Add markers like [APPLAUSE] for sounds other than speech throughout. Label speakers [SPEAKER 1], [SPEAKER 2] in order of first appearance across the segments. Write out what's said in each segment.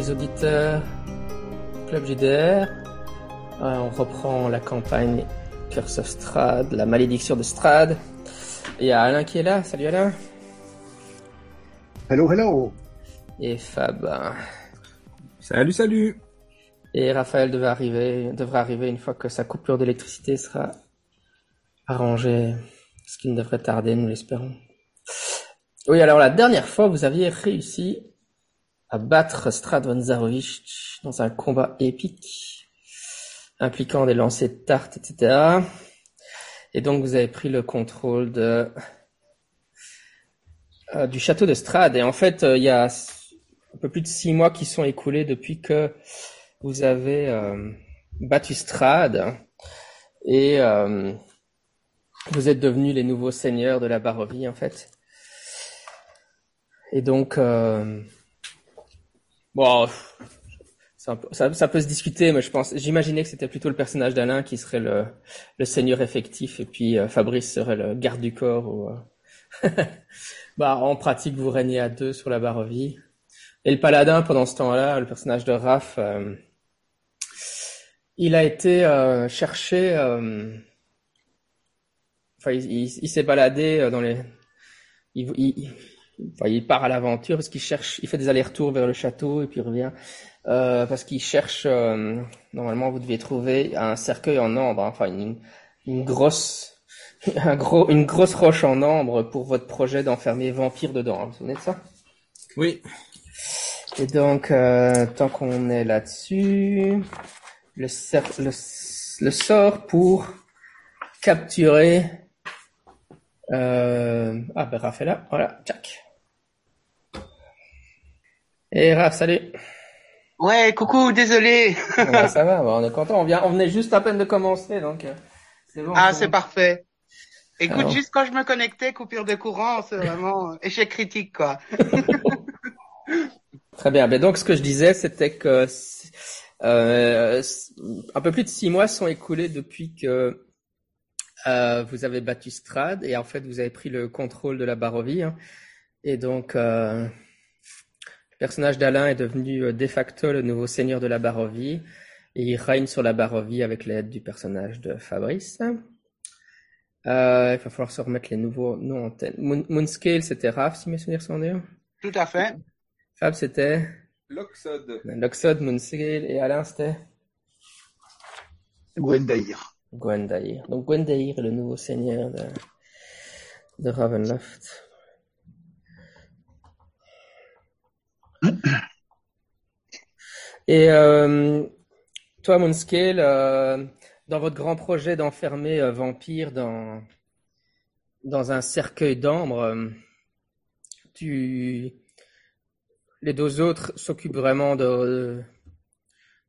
[SPEAKER 1] Les auditeurs, Club JDR, euh, on reprend la campagne Curse of Strad, la malédiction de Strad. Il y a Alain qui est là. Salut Alain.
[SPEAKER 2] Hello, hello.
[SPEAKER 1] Et Fab.
[SPEAKER 3] Salut, salut.
[SPEAKER 1] Et Raphaël devrait arriver, devrait arriver une fois que sa coupure d'électricité sera arrangée. Ce qui ne devrait tarder, nous l'espérons. Oui, alors la dernière fois, vous aviez réussi à battre Strad von Zarovich dans un combat épique impliquant des lancers de tartes, etc. Et donc vous avez pris le contrôle de euh, du château de Strad. Et en fait, euh, il y a un peu plus de six mois qui sont écoulés depuis que vous avez euh, battu Strad et vous êtes devenus les nouveaux seigneurs de la Barovie en fait. Et donc Bon, ça, peut se discuter, mais je pense, j'imaginais que c'était plutôt le personnage d'Alain qui serait le, seigneur effectif, et puis euh, Fabrice serait le garde du corps. Euh, [LAUGHS] bah, en pratique, vous régnez à deux sur la Barovie. Et le paladin, pendant ce temps-là, le personnage de Raph, euh, il a été cherché. enfin, il, s'est baladé dans les. Il, il part à l'aventure parce qu'il cherche, il fait des allers-retours vers le château et puis il revient euh, parce qu'il cherche. Euh, normalement, vous devez trouver un cercueil en ambre, hein, enfin une, une grosse, [LAUGHS] un gros, une grosse roche en ambre pour votre projet d'enfermer vampire dedans. Vous vous souvenez de ça?
[SPEAKER 3] Oui.
[SPEAKER 1] Et donc, euh, tant qu'on est là-dessus, le, le, le sort pour capturer euh... Ah ben Raph est là, voilà, Jack. Et Raph, salut.
[SPEAKER 4] Ouais, coucou, désolé.
[SPEAKER 1] ça va, on est content. On vient, on venait juste à peine de commencer, donc euh,
[SPEAKER 4] c'est bon. Ah, c'est parfait. Écoute, juste quand je me connectais, coupure de courant, c'est vraiment [LAUGHS] échec critique, quoi. [LAUGHS]
[SPEAKER 1] Très bien. Ben donc, ce que je disais, c'était que euh, un peu plus de six mois sont écoulés depuis que euh, vous avez battu Strad et en fait, vous avez pris le contrôle de la Barovie. Hein. Et donc, euh, personnage d'Alain est devenu euh, de facto le nouveau seigneur de la Barovie et il règne sur la Barovie avec l'aide du personnage de Fabrice. Euh, il va falloir se remettre les nouveaux noms en tête. Moonscale, c'était Raph, si mes souvenirs sont bons.
[SPEAKER 4] Tout à fait.
[SPEAKER 1] Fab, c'était
[SPEAKER 3] Loxod.
[SPEAKER 1] Loxod, Moonscale et Alain, c'était
[SPEAKER 2] Gwendaïr.
[SPEAKER 1] Gwendaïr. Donc Gwendaïr est le nouveau seigneur de, de Ravenloft. Et euh, toi, Moonscale, euh, dans votre grand projet d'enfermer euh, Vampire dans, dans un cercueil d'ambre, tu... les deux autres s'occupent vraiment de,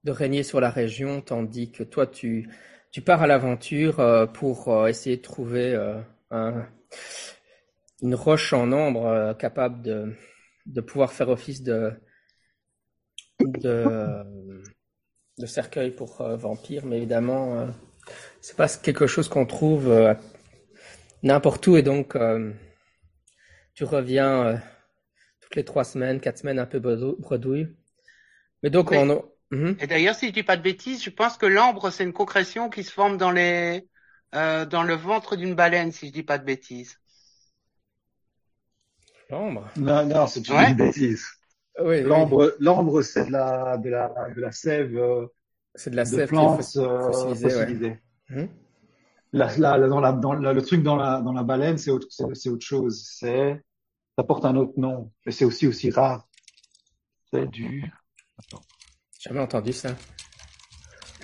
[SPEAKER 1] de régner sur la région, tandis que toi, tu, tu pars à l'aventure pour essayer de trouver un, une roche en ambre capable de de pouvoir faire office de, de, de cercueil pour euh, vampire, mais évidemment, euh, c'est pas quelque chose qu'on trouve euh, n'importe où, et donc tu reviens toutes les trois semaines, quatre semaines, un peu bredouille. Mais donc, on.
[SPEAKER 4] Mhm. Et d'ailleurs, si je dis pas de bêtises, je pense que l'ambre, c'est une concrétion qui se forme dans les dans le ventre d'une baleine, si je dis pas de bêtises.
[SPEAKER 1] L'ambre
[SPEAKER 2] Non, non, c'est une bêtise. Oui, l'ambre, l'ambre, c'est de la, de la, de la sève. Euh,
[SPEAKER 1] c'est de la sève
[SPEAKER 2] plantes fossilisée. fossilisée. Ouais. Hum. dans la, dans le truc dans la, dans la baleine, c'est autre, c'est, autre chose. C'est, ça porte un autre nom, mais c'est aussi aussi rare. C'est du.
[SPEAKER 1] Attends. Jamais entendu ça.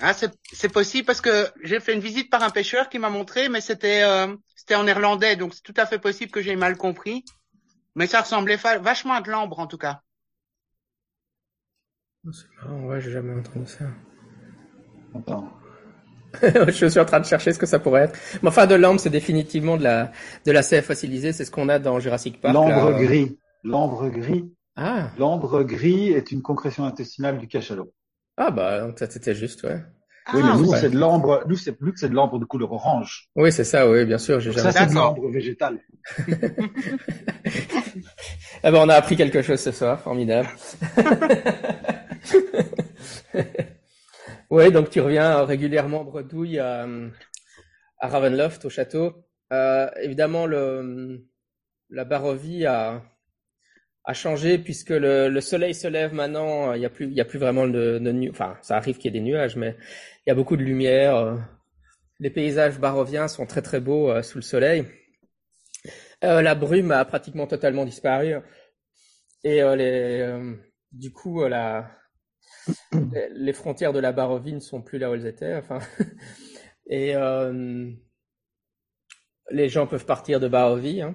[SPEAKER 4] Ah, c'est, c'est possible parce que j'ai fait une visite par un pêcheur qui m'a montré, mais c'était, euh, c'était en néerlandais, donc c'est tout à fait possible que j'ai mal compris. Mais ça ressemblait vachement à de l'ambre en tout cas.
[SPEAKER 1] Oh, c'est marrant, ouais, j'ai jamais entendu ça. Attends. [LAUGHS] je suis en train de chercher ce que ça pourrait être. Mais enfin, de l'ambre, c'est définitivement de la, de la sève fossilisée. C'est ce qu'on a dans Jurassic Park.
[SPEAKER 2] L'ambre gris. L'ambre gris.
[SPEAKER 1] Ah.
[SPEAKER 2] L'ambre gris est une concrétion intestinale du cachalot.
[SPEAKER 1] Ah bah, donc ça c'était juste, ouais.
[SPEAKER 2] Oui, mais nous, c'est de l'ambre, nous, c'est plus que c'est de l'ambre de couleur orange.
[SPEAKER 1] Oui, c'est ça, oui, bien sûr, j'ai
[SPEAKER 2] jamais Ça, c'est de l'ambre végétal. [LAUGHS]
[SPEAKER 1] ah ben, on a appris quelque chose ce soir, formidable. [LAUGHS] oui, donc tu reviens régulièrement bredouille à, à Ravenloft, au château. Euh, évidemment, le, la Barovie a, a changé puisque le, le, soleil se lève maintenant. Il y a plus, il y a plus vraiment de, de enfin, ça arrive qu'il y ait des nuages, mais il y a beaucoup de lumière. Les paysages baroviens sont très très beaux euh, sous le soleil. Euh, la brume a pratiquement totalement disparu et euh, les, euh, du coup, la, les frontières de la Barovie ne sont plus là où elles étaient. Enfin, [LAUGHS] et les gens peuvent partir de Barovie. Hein.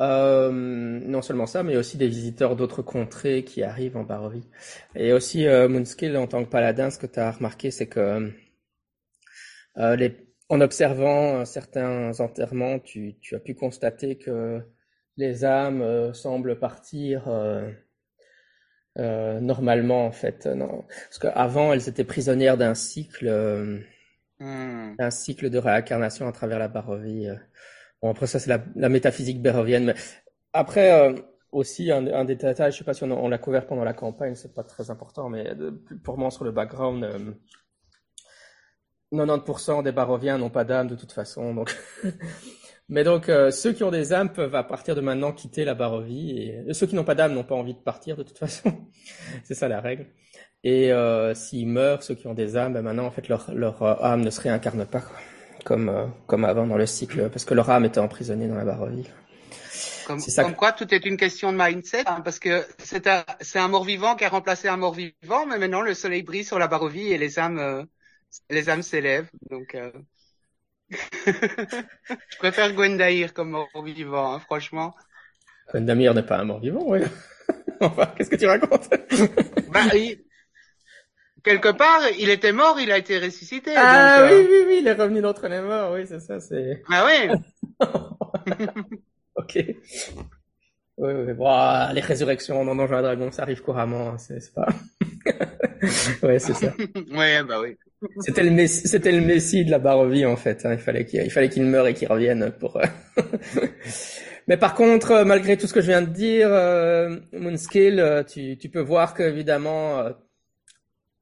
[SPEAKER 1] Euh, non seulement ça, mais aussi des visiteurs d'autres contrées qui arrivent en Barovie. Et aussi, euh, Moonskill, en tant que paladin, ce que tu as remarqué, c'est que euh, les, en observant certains enterrements, tu, tu, as pu constater que les âmes euh, semblent partir euh, normalement, en fait. Non. Parce qu'avant, elles étaient prisonnières d'un cycle, hmm. d'un cycle de réincarnation à travers la Barovie. Bon, après ça, c'est la, métaphysique bérovienne. Mais après, euh, aussi, un, un, des détails, je sais pas si on, l'a couvert pendant la campagne, c'est pas très important, mais de, purement sur le background, euh, 90% des baroviens n'ont pas d'âme de toute façon. [LAUGHS] Mais donc, euh, ceux qui ont des âmes peuvent à partir de maintenant quitter la barovie, et ceux qui n'ont pas d'âme n'ont pas envie de partir de toute façon. [LAUGHS] c'est ça la règle. Et euh, s'ils meurent, ceux qui ont des âmes, ben maintenant, en fait, leur, leur euh, âme ne se réincarne pas. Comme, euh, comme avant dans le cycle, parce que leur âme était emprisonnée dans la Barovie.
[SPEAKER 4] Comme, comme quoi, tout est une question de mindset, hein, parce que c'est un, mort-vivant qui a remplacé un mort-vivant, mais maintenant le soleil brille sur la Barovie et les âmes, euh, les âmes s'élèvent. Donc, euh... [LAUGHS] je préfère Gwendair comme mort-vivant, hein, franchement.
[SPEAKER 1] Gwendair n'est pas un mort-vivant, oui. [LAUGHS] enfin, qu'est-ce que tu racontes?
[SPEAKER 4] Bah, quelque part, il était mort, il a été ressuscité.
[SPEAKER 1] Ah donc, oui, euh... oui, oui, il est revenu d'entre les morts, oui, c'est ça, c'est. [LAUGHS]
[SPEAKER 4] Ah oui. [LAUGHS]
[SPEAKER 1] ok. Oui, oui, bon, ah, les résurrections dans Donjons et Dragons, ça arrive couramment, hein, c'est pas. [LAUGHS] ouais, c'est ça.
[SPEAKER 4] ouais, bah oui.
[SPEAKER 1] C'était le messie, c'était le messie de la Barovie en fait. Hein. Il fallait qu'il, il fallait qu'il meure et qu'il revienne pour. Euh, Mais par contre, euh, malgré tout ce que je viens de dire, euh, Moonskill, euh, tu, tu peux voir que évidemment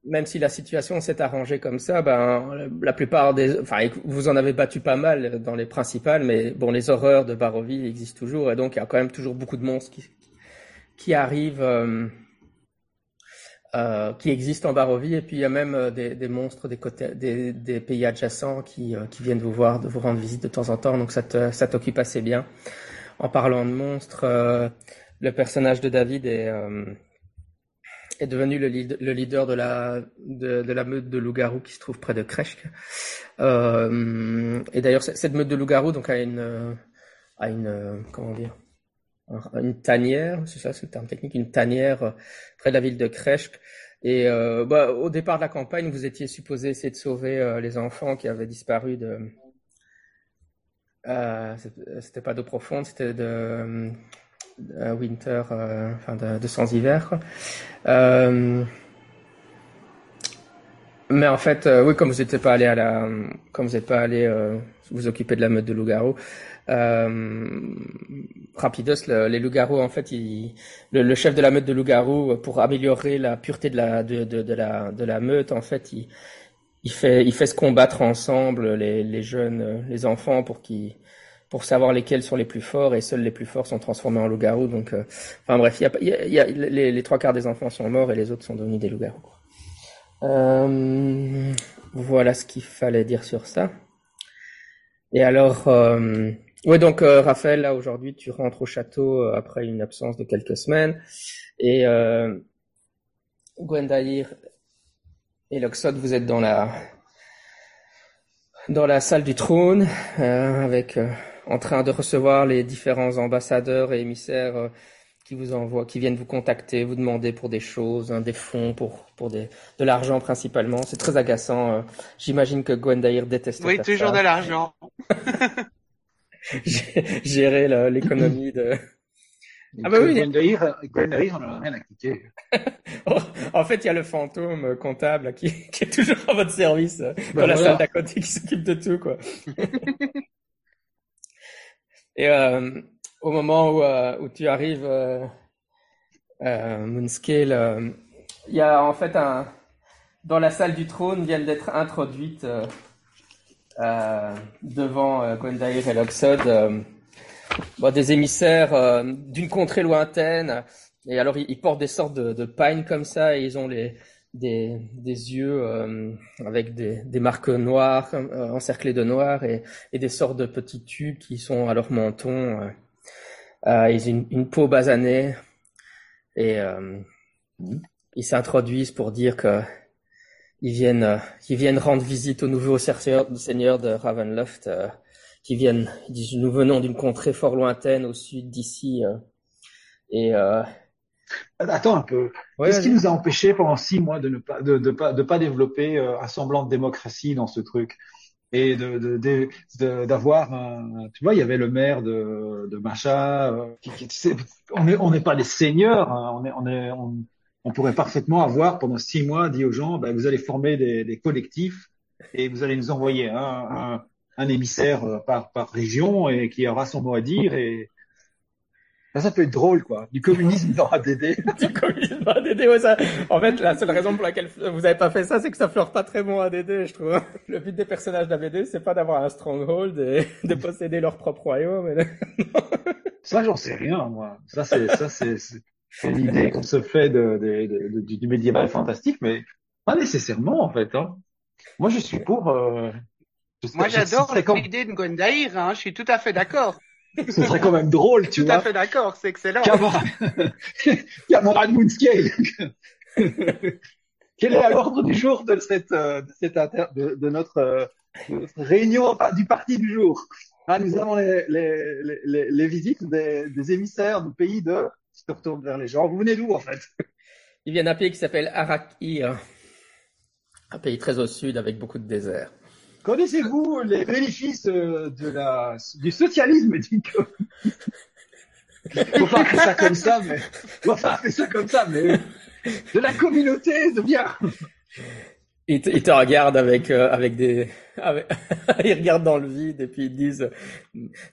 [SPEAKER 1] même si la situation s'est arrangée comme ça, ben la plupart des, enfin vous en avez battu pas mal dans les principales, mais bon les horreurs de Barovie existent toujours et donc il y a quand même toujours beaucoup de monstres qui qui arrivent, euh, euh, qui existent en Barovie et puis il y a même euh, des, des monstres des côtés, des, des pays adjacents qui euh, qui viennent vous voir, de vous rendre visite de temps en temps, donc ça te ça t'occupe assez bien. En parlant de monstres, euh, le personnage de David est est devenu le, lead, le leader de la de, la meute de loups-garous qui se trouve près de Kresk. Euh, et d'ailleurs, cette meute de loups-garous donc a une a une comment dire une tanière, c'est ça, c'est le terme technique, une tanière près de la ville de Kresk. Et euh, bah, au départ de la campagne, vous étiez supposé essayer de sauver euh, les enfants qui avaient disparu de. Euh, c'était pas d'eau profonde, c'était de winter, euh, enfin de, sans hiver. Euh, mais en fait, euh, oui, comme vous n'êtes pas allé à la, comme vous n'êtes pas allé vous occuper de la meute de loup-garou, Rapidos, le, les loups-garous, en fait, le, chef de la meute de loup-garou, pour améliorer la pureté de la, de, la, de la meute, en fait, il, il fait, il fait se combattre ensemble les, les jeunes, les enfants pour qu'ils pour savoir lesquels sont les plus forts et seuls les plus forts sont transformés en loups-garous. Donc, euh, enfin bref, y a, y y a, les, trois quarts des enfants sont morts et les autres sont devenus des loups-garous. Euh, voilà ce qu'il fallait dire sur ça. Et alors, euh, ouais, donc euh, Raphaël, là aujourd'hui, tu rentres au château euh, après une absence de quelques semaines et euh, Gwendaïr et Loxod, vous êtes dans la dans la salle du trône avec en train de recevoir les différents ambassadeurs et émissaires euh, qui vous envoient, qui viennent vous contacter, vous demander pour des choses, hein, des fonds, pour pour des de l'argent principalement. C'est très agaçant. Euh. J'imagine que Gwendair déteste.
[SPEAKER 4] Oui, toujours de l'argent. [LAUGHS] [LAUGHS]
[SPEAKER 1] Gérer l'économie de
[SPEAKER 2] Ah bah oui. Gwendair, on n'a rien à cliquer. [LAUGHS]
[SPEAKER 1] en fait, il y a le fantôme comptable qui, qui, est toujours à votre service bah dans la salle d'à côté qui s'occupe de tout, quoi. Et euh, au moment où, euh, où tu arrives, euh, Moonscale, il y a en fait un dans la salle du trône viennent d'être introduites devant Gwendair et Loxod bon, des émissaires d'une contrée lointaine. Et alors ils, portent des sortes de, de comme ça et ils ont les des, des yeux euh, avec des, des, marques noires euh, encerclées de noir et, et, des sortes de petits tubes qui sont à leur menton. Euh, euh ils ont une, peau basanée et mmh. ils s'introduisent pour dire que ils viennent, ils viennent rendre visite au nouveau seigneur de Ravenloft, qui viennent, ils disent nous venons d'une contrée fort lointaine au sud d'ici et
[SPEAKER 2] Attends un peu. Qu'est-ce qui nous a empêché pendant six mois de ne pas de, de pas de pas développer euh, un semblant de démocratie dans ce truc et de de d'avoir un tu vois il y avait le maire de de Macha euh, qui, on est on n'est pas des seigneurs hein, on est on est on, on, pourrait parfaitement avoir pendant six mois dit aux gens ben, vous allez former des, des collectifs et vous allez nous envoyer un, un, un émissaire euh, par par région et qui aura son mot à dire et ça peut être drôle, quoi. Du communisme dans ADD. [LAUGHS]
[SPEAKER 1] du communisme dans ADD, ouais, ça. En fait, la seule raison pour laquelle vous avez pas fait ça, c'est que ça fleure pas très bon ADD, je trouve. Le but des personnages d'ADD, c'est pas d'avoir un stronghold et [LAUGHS] de posséder leur propre royaume. [LAUGHS]
[SPEAKER 2] ça, j'en sais rien, moi. Ça, c'est, ça, c'est, c'est l'idée qu'on se fait de, de, de, du médiéval fantastique, mais pas nécessairement, en fait, hein. Moi, je suis pour, euh...
[SPEAKER 4] Moi, j'adore l'idée de Gwendair, hein. Je suis tout à fait d'accord.
[SPEAKER 2] Ce serait quand même drôle, tu
[SPEAKER 4] Tout
[SPEAKER 2] vois.
[SPEAKER 4] Tout à fait d'accord, c'est excellent.
[SPEAKER 2] Camarade [LAUGHS] Moonscale. [LAUGHS] Quel est l'ordre du jour de cette, euh, de, cette inter... de, de, notre, euh, de, notre, réunion du parti du jour? Ah, Nous avons les, les, les, les visites des, des, émissaires du pays de... Je te retourne vers les gens. Vous venez d'où en fait?
[SPEAKER 1] Ils viennent d'un pays qui s'appelle Arakir, un pays très au sud avec beaucoup de désert.
[SPEAKER 2] Connaissez-vous les bénéfices euh, du socialisme Dinko Faut pas faire ça comme ça, mais faut pas faire ça comme ça, mais de la communauté de bien.
[SPEAKER 1] Ils te, avec euh, avec des [LAUGHS] regardent dans le vide et puis ils disent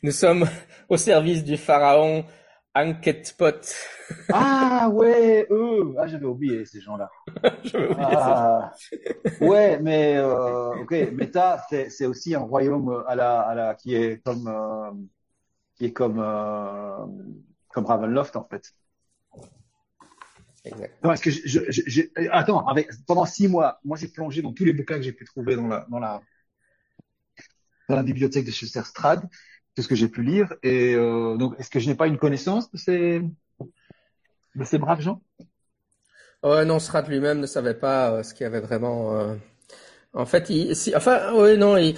[SPEAKER 1] nous sommes au service du pharaon Anketpot. [LAUGHS]
[SPEAKER 2] Ah ouais, eux. Ah j'avais oublié ces gens-là. [LAUGHS] ah, ouais, mais euh, ok, Meta c'est c'est aussi un royaume à la à la qui est comme euh, qui est comme euh, comme Ravenloft en fait. Exact. Non, est-ce que je, je, je, attends, avec pendant six mois, moi j'ai plongé dans tous les bouquins que j'ai pu trouver dans la dans la dans la bibliothèque de Chester Strad c'est ce que j'ai pu lire. Et euh, donc, est-ce que je n'ai pas une connaissance de ces, de ces braves gens?
[SPEAKER 1] Ouais, non, Strat lui-même ne savait pas euh, ce qu'il y avait vraiment. Euh... En fait, il, si, enfin, oui, non, il,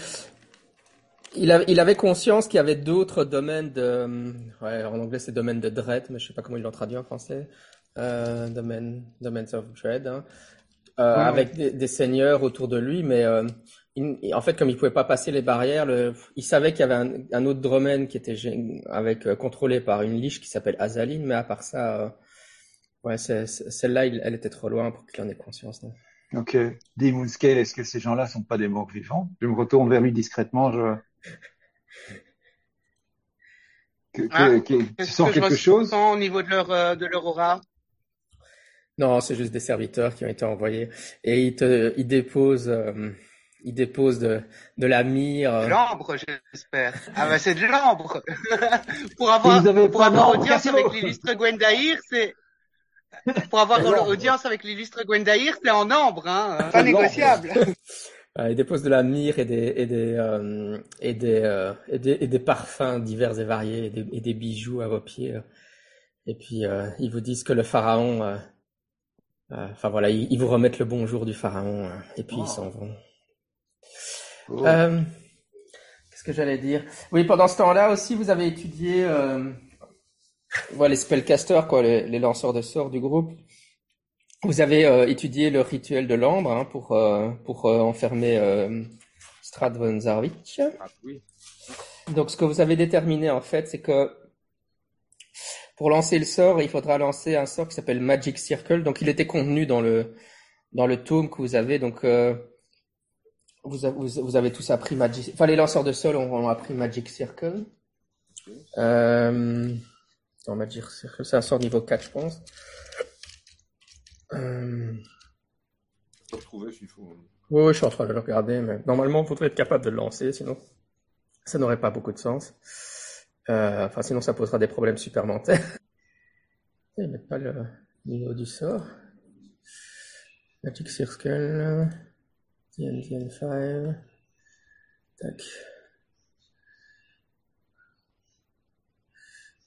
[SPEAKER 1] il, a, il avait conscience qu'il y avait d'autres domaines de, ouais, en anglais c'est domaine de dread, mais je sais pas comment ils l'ont traduit en français. Euh, domaine, domains of dread, hein. ouais, avec des, des, seigneurs autour de lui, mais en fait, comme il pouvait pas passer les barrières, le, il savait qu'il y avait un, un, autre domaine qui était avec euh, contrôlé par une liche qui s'appelle Azaline, mais à part ça, euh, ouais, celle-là, elle était trop loin pour qu'il en ait conscience. Non
[SPEAKER 2] ok. Demon Scale, est-ce que ces gens-là sont pas des morts vivants? Je me retourne vers lui discrètement. Je... Que, ah, que, tu sens que quelque chose?
[SPEAKER 4] au niveau de leur euh, de leur aura?
[SPEAKER 1] Non, c'est juste des serviteurs qui ont été envoyés et ils te ils déposent. Euh, il dépose de, de la mire.
[SPEAKER 4] Euh. L'ambre, j'espère. Ah bah c'est de l'ambre. [LAUGHS] pour avoir, [LAUGHS] pour avoir audience avec l'illustre Gwendair, c'est pour avoir audience avec l'illustre Gwendair, c'est en ambre, hein. Pas négociable. [LAUGHS]
[SPEAKER 1] il dépose de la mire et des et des euh, et, des, euh, et des, et des parfums divers et variés et des, et des bijoux à vos pieds. Et puis euh, ils vous disent que le pharaon, euh, enfin voilà, ils, ils, vous remettent le bonjour du pharaon et puis ils s'en vont. Oh. Euh, Qu'est-ce que j'allais dire? Oui, pendant ce temps-là aussi, vous avez étudié euh, voilà, les spellcasters, quoi, les, les, lanceurs de sorts du groupe. Vous avez euh, étudié le rituel de l'ambre hein, pour euh, pour euh, enfermer euh, Strad von Zarvik. Ah, oui. Donc, ce que vous avez déterminé en fait, c'est que pour lancer le sort, il faudra lancer un sort qui s'appelle Magic Circle. Donc il était contenu dans le dans le tome que vous avez. Donc euh, vous, vous, avez tous appris Magic. Enfin les lanceurs de sol ont, appris Magic Circle. Euh... Magic Circle, c'est un sort niveau 4, je pense. Euh...
[SPEAKER 3] trouver s'il faut.
[SPEAKER 1] Oui, oui, je suis en train de le regarder, mais normalement, il faudrait être capable de le lancer, sinon ça n'aurait pas beaucoup de sens. Euh, enfin, sinon, ça posera des problèmes supplémentaires. [LAUGHS] Il met pas le niveau du sort. Magic Circle. DNDN 5. Tac.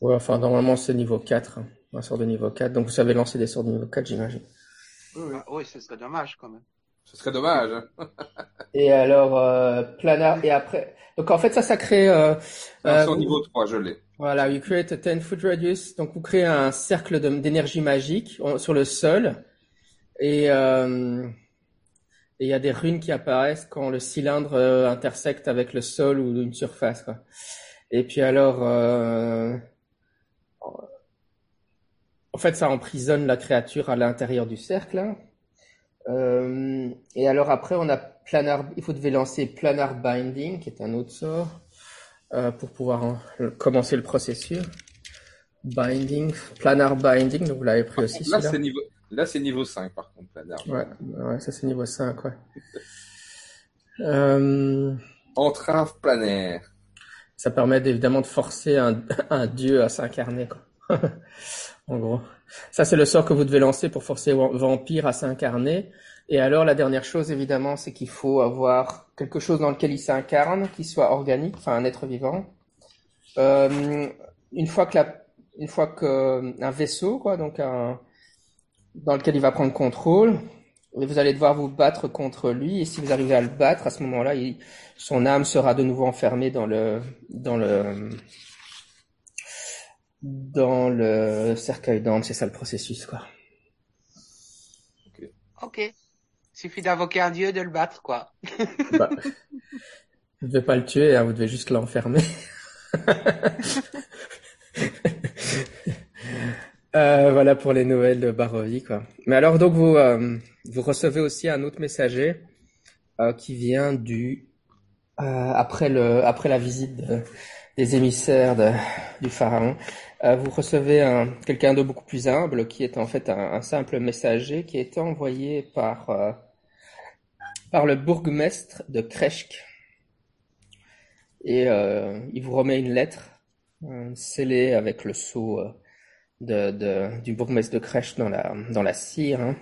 [SPEAKER 1] Ouais, enfin, normalement, c'est niveau 4. Hein. Un sort de niveau 4. Donc, vous savez lancer des sorts de niveau 4, j'imagine.
[SPEAKER 4] Oui, oui, ce serait dommage, quand même.
[SPEAKER 3] Ce serait dommage. [LAUGHS]
[SPEAKER 1] et alors, euh, planar, et après. Donc, en fait, ça, ça crée. Euh,
[SPEAKER 3] euh, niveau 3, je l'ai.
[SPEAKER 1] Voilà, you create a 10 foot radius. Donc, vous créez un cercle d'énergie magique sur le sol. Et euh, il y a des runes qui apparaissent quand le cylindre euh, intersecte avec le sol ou une surface. Quoi. Et puis alors, euh, en fait, ça emprisonne la créature à l'intérieur du cercle. Hein. Euh, et alors après, on a planar. Il faut devait lancer planar binding, qui est un autre sort, euh, pour pouvoir commencer le processus. Binding, planar binding, donc vous l'avez pris aussi.
[SPEAKER 3] Là, c'est niveau, là, c'est niveau 5 par contre, planar.
[SPEAKER 1] Ouais, ouais ça c'est niveau 5, ouais. Euh...
[SPEAKER 3] Entrave planaire.
[SPEAKER 1] Ça permet évidemment de forcer un, [LAUGHS] un dieu à s'incarner, quoi. [LAUGHS] en gros. Ça, c'est le sort que vous devez lancer pour forcer Vampire à s'incarner. Et alors, la dernière chose, évidemment, c'est qu'il faut avoir quelque chose dans lequel il s'incarne, qui soit organique, enfin un être vivant. Euh, une fois que la, une fois que un vaisseau, quoi, donc un, dans lequel il va prendre contrôle, et vous allez devoir vous battre contre lui. Et si vous arrivez à le battre, à ce moment-là, son âme sera de nouveau enfermée dans le, dans le, dans le cercueil d'âme, c'est ça le processus, quoi.
[SPEAKER 4] Ok. Ok. Suffit d'invoquer un dieu, de le battre, quoi. [LAUGHS]
[SPEAKER 1] bah, vous devez pas le tuer, hein, vous devez juste l'enfermer. [LAUGHS] euh, voilà pour les nouvelles de Barovie, quoi. Mais alors, donc, vous, euh, vous recevez aussi un autre messager euh, qui vient du après le après la visite des émissaires du pharaon. Vous recevez un, quelqu'un de beaucoup plus humble qui est en fait un, simple messager qui été envoyé par, par le bourgmestre de Kresk. Et il vous remet une lettre scellée avec le sceau de, de, du bourgmestre de Kresk dans la, dans la cire. Hein.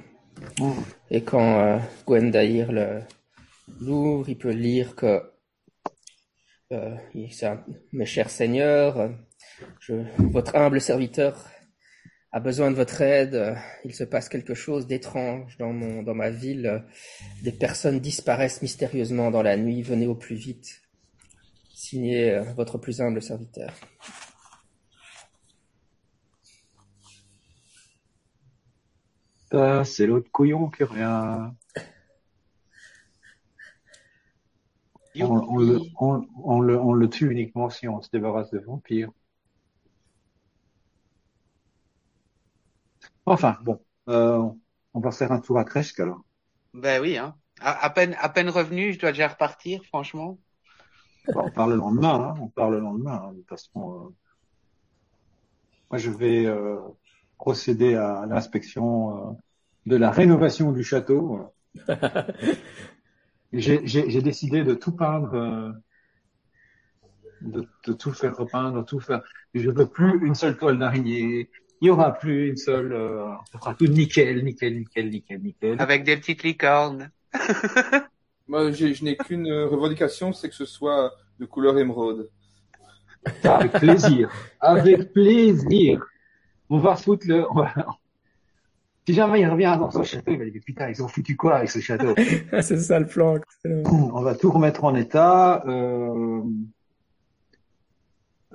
[SPEAKER 1] Et quand euh, Gwendaïr le l'ouvre, il peut lire que euh, mes chers seigneurs, je, votre humble serviteur a besoin de votre aide. Il se passe quelque chose d'étrange dans mon, dans ma ville. Des personnes disparaissent mystérieusement dans la nuit. Venez au plus vite. Signé euh, votre plus humble serviteur.
[SPEAKER 2] Ah, c'est l'autre couillon qui revient. On, le, on, le, on le tue uniquement si on se débarrasse de vampires. Enfin, bon, euh, on va faire un tour à Cresque alors.
[SPEAKER 4] Ben oui, hein. À, peine, à peine revenu, je dois déjà repartir, franchement.
[SPEAKER 2] On parle le lendemain, hein. on parle le lendemain. Hein. De toute façon, euh, moi je vais euh, procéder à l'inspection de la rénovation du château. [LAUGHS] J'ai décidé de tout peindre, de, de, tout faire repeindre, tout faire. Je veux plus une seule toile d'araignée, il y aura plus une seule, euh, ça sera tout nickel, nickel, nickel, nickel, nickel.
[SPEAKER 4] Avec des petites licornes. [LAUGHS]
[SPEAKER 3] Moi, je n'ai qu'une revendication, c'est que ce soit de couleur émeraude.
[SPEAKER 2] Avec plaisir. Avec plaisir. On va foutre le, si jamais il revient dans son château, il va dire, putain, ils ont foutu quoi avec ce château?
[SPEAKER 1] c'est ça le plan.
[SPEAKER 2] On va tout remettre en état, euh,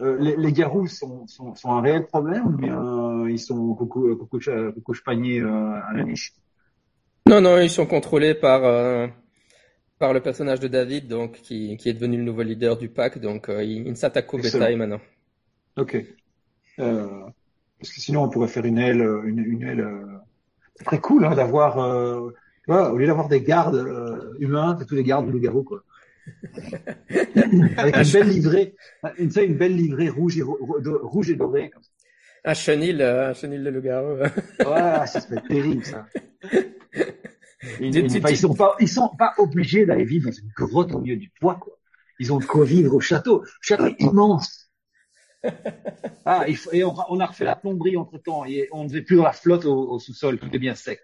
[SPEAKER 2] euh, les, les, garous sont, sont, sont, un réel problème ou bien euh, ils sont beaucoup, beaucoup chpagnés euh, à la niche
[SPEAKER 1] Non, non, ils sont contrôlés par, par le personnage de David, donc qui, qui est devenu le nouveau leader du pack, donc il, il s'attaque au bétail maintenant.
[SPEAKER 2] Ok. parce que sinon on pourrait faire une aile, une, une aile très cool hein, d'avoir, euh, tu vois, au lieu d'avoir des gardes euh, humains, c'est tous des gardes de loup-garou quoi. [LAUGHS] Avec une belle livrée, une, une belle livrée rouge et rouge et dorée comme ça.
[SPEAKER 1] Un chenil, un chenil de loup-garou.
[SPEAKER 2] ouais, ça serait terrible ça. [LAUGHS] Ils, ils, sont pas, ils sont pas obligés d'aller vivre dans une grotte au milieu du bois, quoi. Ils ont de quoi vivre au château. Le château est immense. [LAUGHS] Ah, il faut, et on, on, a refait la plomberie entre temps et on ne faisait plus dans la flotte au, au sous-sol, tout est bien sec.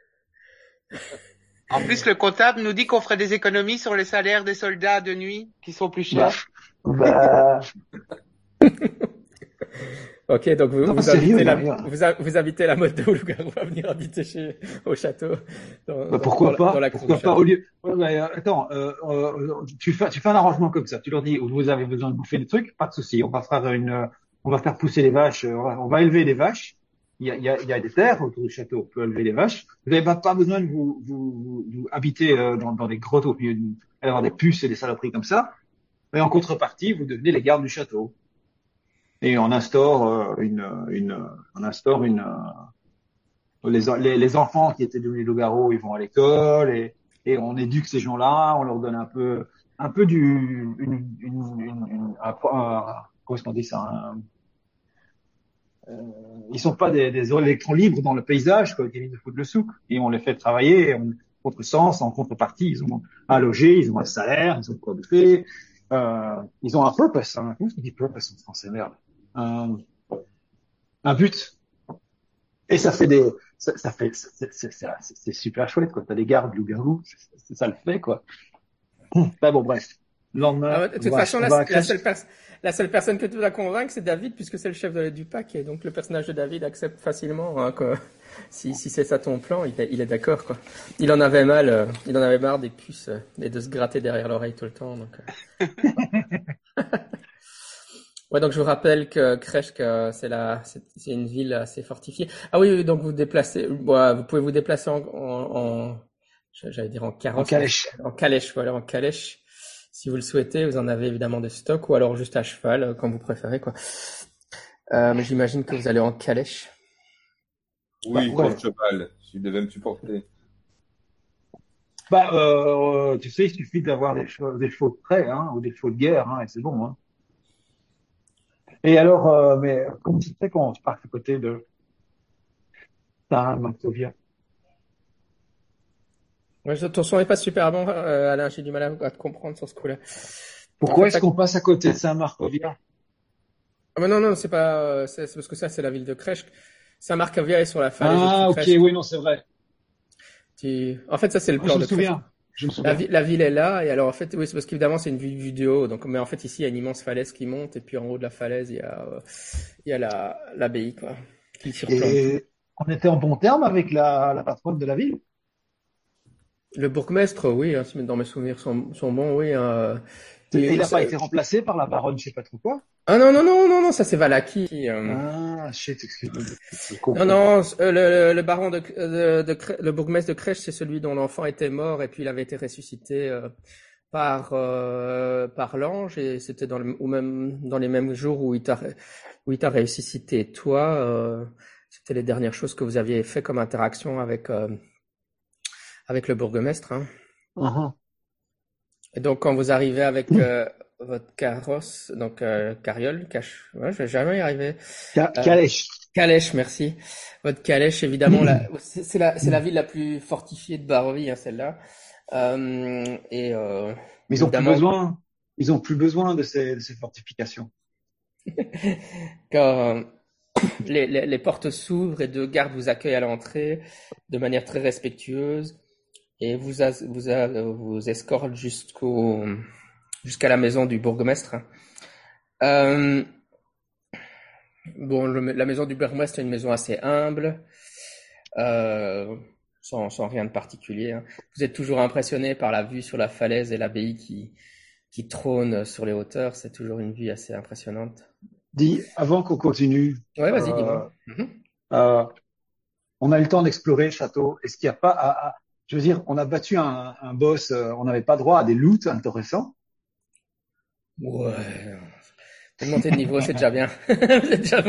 [SPEAKER 4] En plus, le comptable nous dit qu'on ferait des économies sur les salaires des soldats de nuit qui sont plus chers.
[SPEAKER 2] Bah, bah... [LAUGHS]
[SPEAKER 1] Ok, donc vous, vous, invitez la, vous, invitez la mode de loup-garou à venir habiter chez, au château.
[SPEAKER 2] Dans, bah pourquoi pas Pourquoi pas au lieu ouais, mais, euh, Attends, euh, euh, tu, fais, tu fais un arrangement comme ça. Tu leur dis, vous avez besoin de bouffer des trucs, pas de souci. On va faire une, on va faire pousser les vaches. On va, on va élever des vaches. Il y, a, il, y a, il y a des terres autour du château. On peut élever les vaches. Vous n'avez pas, pas besoin de vous, vous, vous, habiter dans, dans des grottes au milieu, d'avoir des puces et des saloperies comme ça. Et en contrepartie, vous devenez les gardes du château et on instaure euh, une, on instaure une euh, les, les, enfants qui étaient devenus loups-garous, ils vont à l'école et, et on éduque ces gens-là, on leur donne un peu un peu du une, une, une, un, comment est-ce qu'on dit ça un, euh, ils sont pas des, des électrons libres dans le paysage quoi, viennent de foutre le souk et on les fait travailler en contre-sens, en contrepartie, ils ont un loger, ils ont un salaire, ils ont quoi bouffer, euh, ils ont un purpose, hein. comment est-ce qu'on dit purpose en français merde un, un but. Et ça fait des, ça, ça fait, c'est super chouette, quoi. T'as des gardes loup-garou, ça le fait, quoi. Bah bon, bref.
[SPEAKER 1] Lendemain. Ah de toute façon, la, la, seule la, seule personne que tu dois convaincre, c'est David, puisque c'est le chef de, du pack, et donc le personnage de David accepte facilement, hein, que, si, si c'est ça ton plan, il est, il est d'accord, quoi. Il en avait mal, euh, il en avait marre des puces euh, et de se gratter derrière l'oreille tout le temps, donc. Euh. [LAUGHS] Ouais, donc je vous rappelle que Kresk, c'est la, c'est une ville assez fortifiée. Ah oui, donc vous déplacez, vous pouvez vous déplacer en, en, j'allais dire en
[SPEAKER 2] calèche.
[SPEAKER 1] En calèche, voilà, en calèche. Si vous le souhaitez, vous en avez évidemment de stock ou alors juste à cheval, comme vous préférez, quoi. Euh, mais j'imagine que vous allez en calèche.
[SPEAKER 3] Oui, bah, ouais. cheval, si vous devez me supporter.
[SPEAKER 2] Bah, euh, tu sais, il suffit d'avoir des, chevaux, des chevaux de trait, hein, ou des chevaux de guerre, hein, et c'est bon, hein. Et alors, euh, mais comment tu sais quand on passe à côté de ça, Marcovia
[SPEAKER 1] ouais, Ton son n'est pas super bon, euh, Alain, j'ai du mal à, te comprendre sur ce coup-là.
[SPEAKER 2] Pourquoi est-ce qu'on passe à côté de Saint-Marcovia
[SPEAKER 1] ah, mais Non, non, c'est pas, euh, c'est parce que ça, c'est la ville de Crèche. Saint-Marcovia est sur la falaise.
[SPEAKER 2] Ah, ok, oui, non, c'est vrai.
[SPEAKER 1] Tu... En fait, ça, c'est le plan
[SPEAKER 2] je
[SPEAKER 1] de
[SPEAKER 2] me.
[SPEAKER 1] La, la, ville est là, et alors en fait, oui, c'est parce qu'évidemment c'est une vue vidéo, donc mais en fait ici il y a une immense falaise qui monte, et puis en haut de la falaise il y a, euh, il y a la l'abbaye quoi, qui
[SPEAKER 2] Et on était en bon terme avec la, la patronne de la ville?
[SPEAKER 1] Le bourgmestre, oui, hein, dans mes souvenirs sont, sont bons, oui. Euh,
[SPEAKER 2] il n'a pas été remplacé par la baronne, je sais pas trop quoi?
[SPEAKER 1] Ah non non non non non, ça c'est Valaki.
[SPEAKER 2] Euh... Ah shit,
[SPEAKER 1] excuse-moi. Non non, euh, le, le, baron de, de, de, le bourgmestre de Crèche, c'est celui dont l'enfant était mort et puis il avait été ressuscité euh, par euh, par l'ange et c'était dans le ou même dans les mêmes jours où il t'a où il t'a ressuscité. Toi, euh, c'était les dernières choses que vous aviez fait comme interaction avec avec le bourgmestre. Hein.
[SPEAKER 2] Uh-huh.
[SPEAKER 1] Et donc quand vous arrivez avec euh, votre carrosse, donc euh, carriole, cache, ouais, je vais jamais y arriver.
[SPEAKER 2] Euh, calèche.
[SPEAKER 1] Calèche, merci. Votre calèche, évidemment, [CLEARS THROAT] c'est la, c'est la ville la plus fortifiée de Barovie, hein, celle-là. Euh, et euh,
[SPEAKER 2] Mais ils ont plus besoin. Ils ont plus besoin de ces, de ces fortifications. [LAUGHS] [COUGHS]
[SPEAKER 1] Les, les, les portes s'ouvrent et deux gardes vous accueillent à l'entrée de manière très respectueuse et vous vous, vous escorte jusqu'au jusqu'à la maison du bourgmestre. Euh, bon, la maison du bourgmestre est une maison assez humble, euh, sans, sans, rien de particulier. Hein. Vous êtes toujours impressionné par la vue sur la falaise et l'abbaye qui, qui trône sur les hauteurs. C'est toujours une vue assez impressionnante.
[SPEAKER 2] Dis, avant qu'on continue.
[SPEAKER 1] Ouais, vas-y, euh, dis-moi.
[SPEAKER 2] Euh, on a eu le temps d'explorer le château. Est-ce qu'il n'y a pas à, à, je veux dire, on a battu un, un boss, euh, on n'avait pas droit à des loots intéressants.
[SPEAKER 1] Ouais. Monter de niveau, c'est déjà bien. [LAUGHS] déjà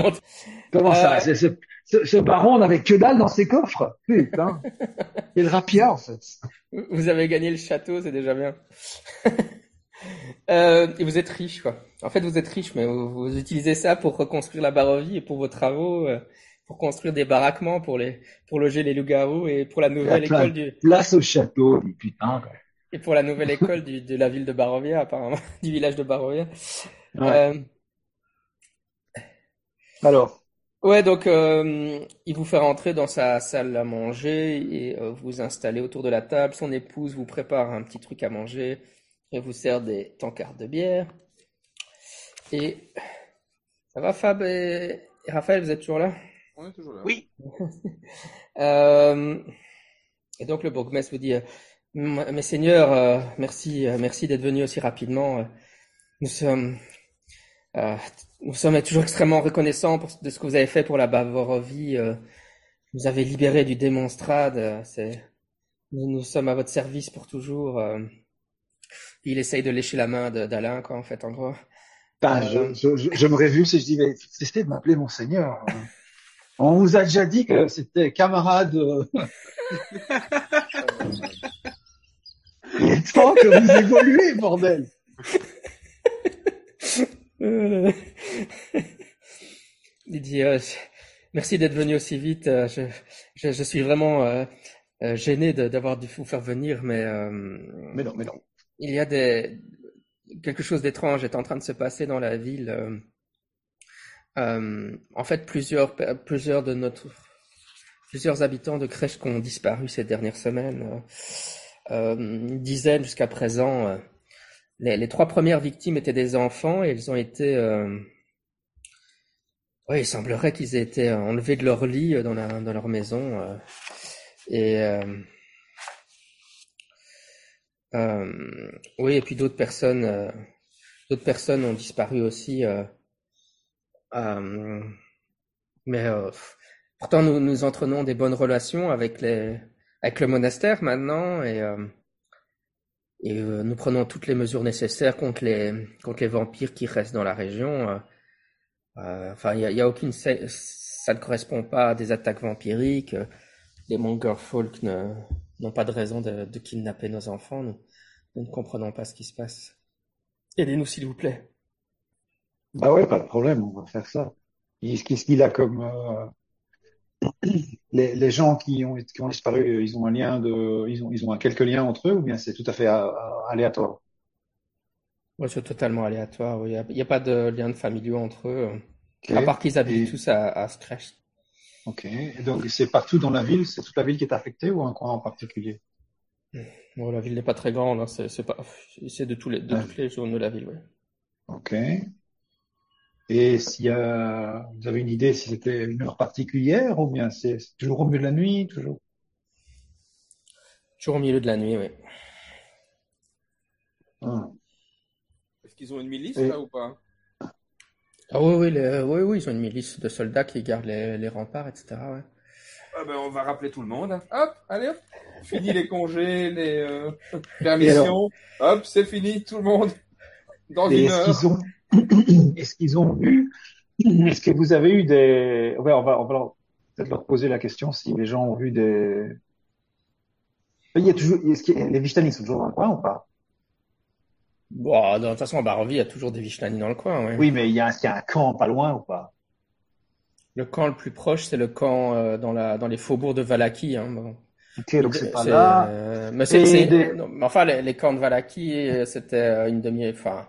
[SPEAKER 2] Comment ça euh, ce, baron n'avait que dalle dans ses coffres. Putain. Et le rapia, en fait.
[SPEAKER 1] Vous avez gagné le château, c'est déjà bien. [LAUGHS] euh, et vous êtes riche, quoi. En fait, vous êtes riche, mais vous, utilisez ça pour reconstruire la Barovie et pour vos travaux, euh, pour construire des baraquements, pour les, pour loger les loups-garous et pour la nouvelle école du.
[SPEAKER 2] Place au château, putain. Quoi.
[SPEAKER 1] Et pour la nouvelle école du, de la ville de Barovia, apparemment, [LAUGHS] du village de Barovia. Ouais. Euh...
[SPEAKER 2] Alors.
[SPEAKER 1] Ouais, donc euh, il vous fait rentrer dans sa salle à manger et euh, vous installez autour de la table. Son épouse vous prépare un petit truc à manger et vous sert des tankards de bière. Et ça va, Fab et, Raphaël, vous êtes toujours là?
[SPEAKER 3] On est toujours là.
[SPEAKER 4] Oui. [LAUGHS]
[SPEAKER 1] euh, et donc le bourgmestre vous dit mes seigneurs, euh, merci, euh, merci d'être venus aussi rapidement. Euh, nous sommes, nous sommes toujours extrêmement reconnaissants de ce que vous avez fait pour la Bavarovie. Vous avez libéré du démonstrade. C'est, nous, nous sommes à votre service pour toujours. Il essaye de lécher la main d'Alain, quoi, en fait, en gros.
[SPEAKER 2] Ben, je, je, je, me vu si je dis, mais cessez de m'appeler monseigneur. On vous a déjà dit que c'était camarade. [LAUGHS] [LAUGHS] Il est temps que vous évoluez, bordel. [LAUGHS]
[SPEAKER 1] Dit euh, merci d'être venu aussi vite. Euh, je, je, je suis vraiment euh, gêné d'avoir dû vous faire venir, mais
[SPEAKER 2] mais non, mais non.
[SPEAKER 1] Il y a des quelque chose d'étrange est en train de se passer dans la ville. en fait, plusieurs plusieurs de notre plusieurs habitants de crèche qui ont disparu ces dernières semaines euh, une dizaine jusqu'à présent. Euh, les, les, trois premières victimes étaient des enfants et ils ont été euh, oui, il semblerait qu'ils aient été enlevés de leur lit dans, la, dans leur maison. Euh, et euh, euh, oui, et puis d'autres personnes, d'autres personnes ont disparu aussi. mais pourtant, nous, nous entretenons des bonnes relations avec les avec le monastère maintenant et, euh, et euh, nous prenons toutes les mesures nécessaires contre les contre les vampires qui restent dans la région. Euh, euh enfin, il y a, y a, aucune ça ne correspond pas à des attaques vampiriques. Les Mongerfolk n'ont pas de raison de, de, kidnapper nos enfants. Nous, nous ne comprenons pas ce qui se passe. Aidez-nous s'il vous plaît.
[SPEAKER 2] Bah ouais, pas de problème, on va faire ça. Qu'est-ce qu'il a comme les, les, gens qui ont, qui ont disparu, ils ont un lien de, ils ont, ils ont quelques liens entre eux ou bien c'est tout à fait aléatoire?
[SPEAKER 1] Ouais, C'est totalement aléatoire. Il n'y a, a, pas de lien de familiaux entre eux, à part qu'ils habitent tous à, à Scratch.
[SPEAKER 2] Ok. Et donc c'est partout dans la ville, c'est toute la ville qui est affectée ou un coin en particulier?
[SPEAKER 1] Bon, La ville n'est pas très grande, hein. c'est de tous les, de toutes les zones de la ville. Ouais.
[SPEAKER 2] Ok. Et s'il y a, vous avez une idée si c'était une heure particulière ou bien c'est toujours au milieu de la nuit, toujours?
[SPEAKER 1] Toujours au milieu de la nuit, oui.
[SPEAKER 3] Ah. Est-ce qu'ils ont une milice là ou pas?
[SPEAKER 1] Ah oui, oui, oui, oui, ils ont une milice de soldats qui gardent les, les remparts, etc. Ouais.
[SPEAKER 3] Ah ben, on va rappeler tout le monde. Hein. Hop, allez hop. Fini les congés, les euh, permissions. Hop, c'est fini, tout le monde. Dans une heure.
[SPEAKER 2] Est-ce qu'ils ont eu, est-ce que vous avez eu des, ouais, on va, on va peut-être leur poser la question si les gens ont vu des, il y a toujours, est-ce les Vishtani sont toujours dans le coin ou pas?
[SPEAKER 1] Bon, de toute façon, à Barovie, il y a toujours des Vishtani dans le coin, ouais.
[SPEAKER 2] Oui, mais il y a, est-ce qu'il y a un camp pas loin ou pas?
[SPEAKER 1] Le camp le plus proche, c'est le camp euh, dans la dans les faubourgs de Valaki. Hein, bon.
[SPEAKER 2] Ok, donc c'est pas là.
[SPEAKER 1] Euh, mais c'est, des... enfin les, les, camps de Valaki, euh, c'était une demi, enfin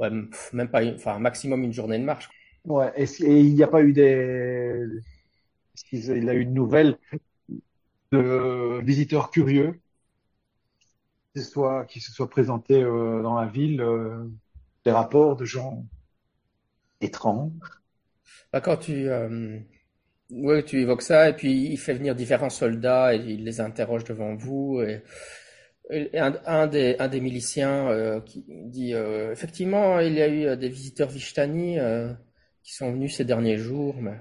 [SPEAKER 1] ouais, même pas, enfin, maximum une journée de marche.
[SPEAKER 2] Ouais, et, il n'y a pas eu des, qu'il a eu une nouvelle de visiteurs curieux qui se soient, qui se soient présentés euh, dans la ville, euh, des rapports de gens étranges.
[SPEAKER 1] Bah, quand tu, euh, ouais, tu évoques ça, et puis il fait venir différents soldats et il les interroge devant vous, et un, un, des, un des miliciens euh, qui dit euh, effectivement il y a eu euh, des visiteurs Vishtani qui sont venus ces derniers jours, mais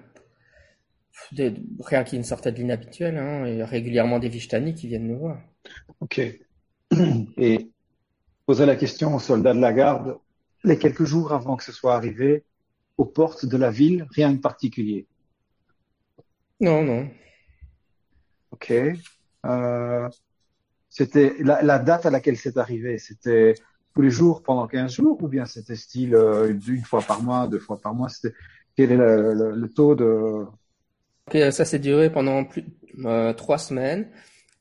[SPEAKER 1] des, rien qui ne sortait de l'inhabituel. Hein, il y a régulièrement des Vishtani qui viennent nous voir.
[SPEAKER 2] Ok. [CLEARS THROAT] Et poser la question aux soldats de la garde les quelques jours avant que ce soit arrivé aux portes de la ville, rien de particulier?
[SPEAKER 1] Non, non.
[SPEAKER 2] Ok. Euh, c'était la, la, date à laquelle c'est arrivé, c'était tous les jours pendant 15 jours ou bien c'était style euh, une fois par mois, deux fois par mois C'était quel est le, le, taux de
[SPEAKER 1] okay, Ça s'est duré pendant plus euh, trois semaines.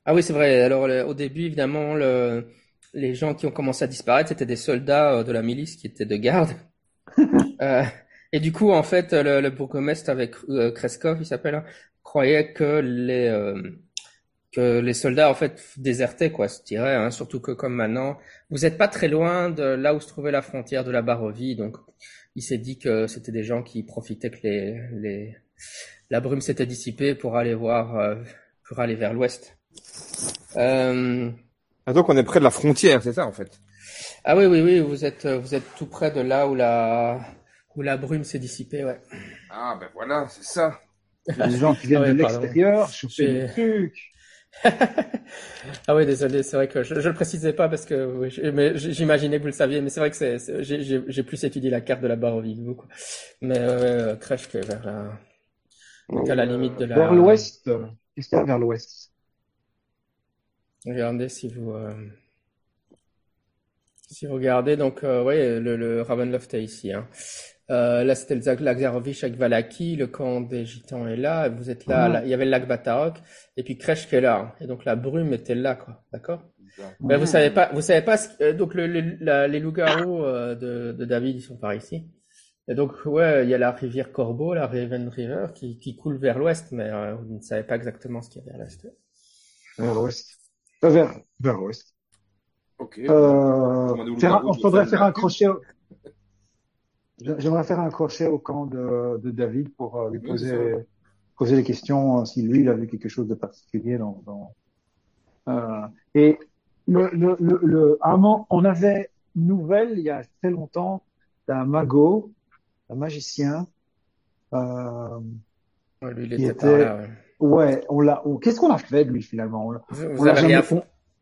[SPEAKER 1] Ah oui, c'est vrai. Alors au début, évidemment, le, les gens qui ont commencé à disparaître, c'était des soldats euh, de la milice qui étaient de garde. [LAUGHS] euh, et du coup, en fait, le, bourgmestre avec euh, Kreskov, il s'appelle, hein, croyait que les euh, que les soldats en fait désertaient quoi, je dirais. Hein, surtout que comme maintenant, vous n'êtes pas très loin de là où se trouvait la frontière de la Barovie, donc il s'est dit que c'était des gens qui profitaient que les les la brume s'était dissipée pour aller voir euh, pour aller vers l'ouest.
[SPEAKER 3] Euh... Ah, donc on est près de la frontière, c'est ça en fait?
[SPEAKER 1] Ah oui oui oui, vous êtes vous êtes tout près de là où la où la brume s'est dissipée, ouais.
[SPEAKER 3] Ah ben voilà, c'est ça.
[SPEAKER 2] Les gens qui viennent ah de l'extérieur, chercher des trucs. [LAUGHS]
[SPEAKER 1] ah oui, désolé, c'est vrai que je, je le précisais pas parce que mais j'imaginais que vous le saviez, mais c'est vrai que c'est, j'ai plus étudié la carte de la Barovie que vous. Quoi. Mais euh, crèche que vers la, à la limite de la.
[SPEAKER 2] Vers l'ouest. Qu'est-ce qu'il y a vers l'ouest?
[SPEAKER 1] Regardez si vous. Euh... Si vous regardez, donc, euh, ouais, le, le Ravenloft est ici. Hein. Euh, là, c'était le lac Zarovich avec Valaki, le camp des Gitans est là, vous êtes là, il y avait le lac Batarok, et puis Kresh qui est là, et donc la brume était là, quoi, d'accord? Mais vous savez pas, vous savez pas, ce, euh, donc le, les loups-garous euh, de, de, David, ils sont par ici. Et donc, ouais, il y a la rivière Corbeau, la Raven River, qui, qui coule vers l'ouest, mais euh, vous ne savez pas exactement ce qu'il y a vers l'est.
[SPEAKER 2] Vers l'ouest. vers, vers l'ouest. Ok. Euh, faire, on faudrait faire un crochet, J'aimerais faire un crochet au camp de, de David pour euh, lui poser, poser des questions euh, si lui il a vu quelque chose de particulier dans. dans euh, et le, le, le, le on avait une nouvelle il y a très longtemps d'un mago, un magicien.
[SPEAKER 1] Euh, lui, il était, était là,
[SPEAKER 2] ouais. on l'a. Qu'est-ce qu'on a fait de lui finalement? On,
[SPEAKER 1] Vous, avez rien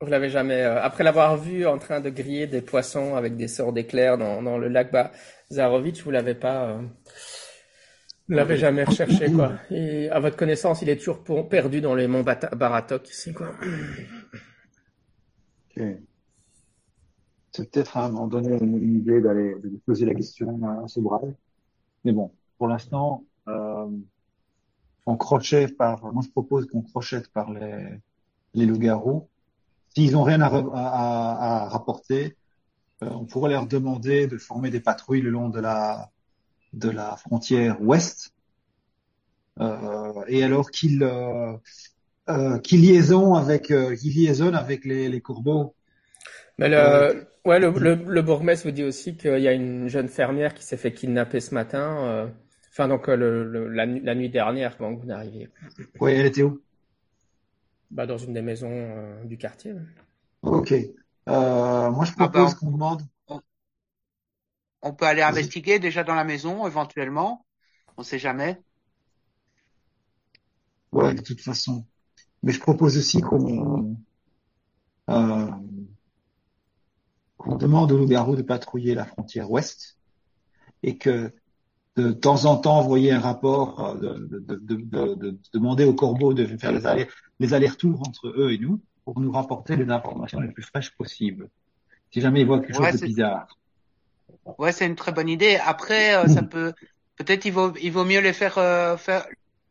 [SPEAKER 1] vous l'avez jamais. Euh, après l'avoir vu en train de griller des poissons avec des sorts d'éclairs dans, dans le lac Bazarovitch, vous l'avez pas. Euh, vous l'avez jamais recherché quoi. Et à votre connaissance, il est toujours perdu dans les monts Baratok ici quoi?
[SPEAKER 2] C'est peut-être à un moment donné une idée d'aller poser la question à ce brave. Mais bon, pour l'instant, euh, on crochet par. Moi, je propose qu'on crochette par les les loups-garous S'ils n'ont rien à, à, à rapporter, euh, on pourrait leur demander de former des patrouilles le long de la, de la frontière ouest. Euh, et alors qu'ils euh, euh qu liaison avec, liaisonnent avec les, les courbeaux.
[SPEAKER 1] Mais le, ouais, le, le, le bourgmestre vous dit aussi qu'il y a une jeune fermière qui s'est fait kidnapper ce matin. Enfin, donc le, la, la, nuit dernière, quand vous n'arriviez.
[SPEAKER 2] Oui, elle était où?
[SPEAKER 1] Bah, dans une des maisons euh, du quartier.
[SPEAKER 2] Ok. Euh, moi, je propose ah bah, qu'on demande.
[SPEAKER 4] On, peut aller investiguer déjà dans la maison, éventuellement. On sait jamais.
[SPEAKER 2] Ouais, de toute façon. Mais je propose aussi qu'on euh, qu'on demande au loup-garou de patrouiller la frontière ouest et que de temps en temps envoyer un rapport, euh, de, de, de, de demander aux corbeaux de faire les, allers, les allers-retours entre eux et nous pour nous rapporter les informations les plus fraîches possibles. Si jamais ils voient quelque chose de bizarre.
[SPEAKER 4] Ouais, c'est une très bonne idée. Après, euh, ça peut, peut-être il vaut, il vaut mieux les faire, euh, faire,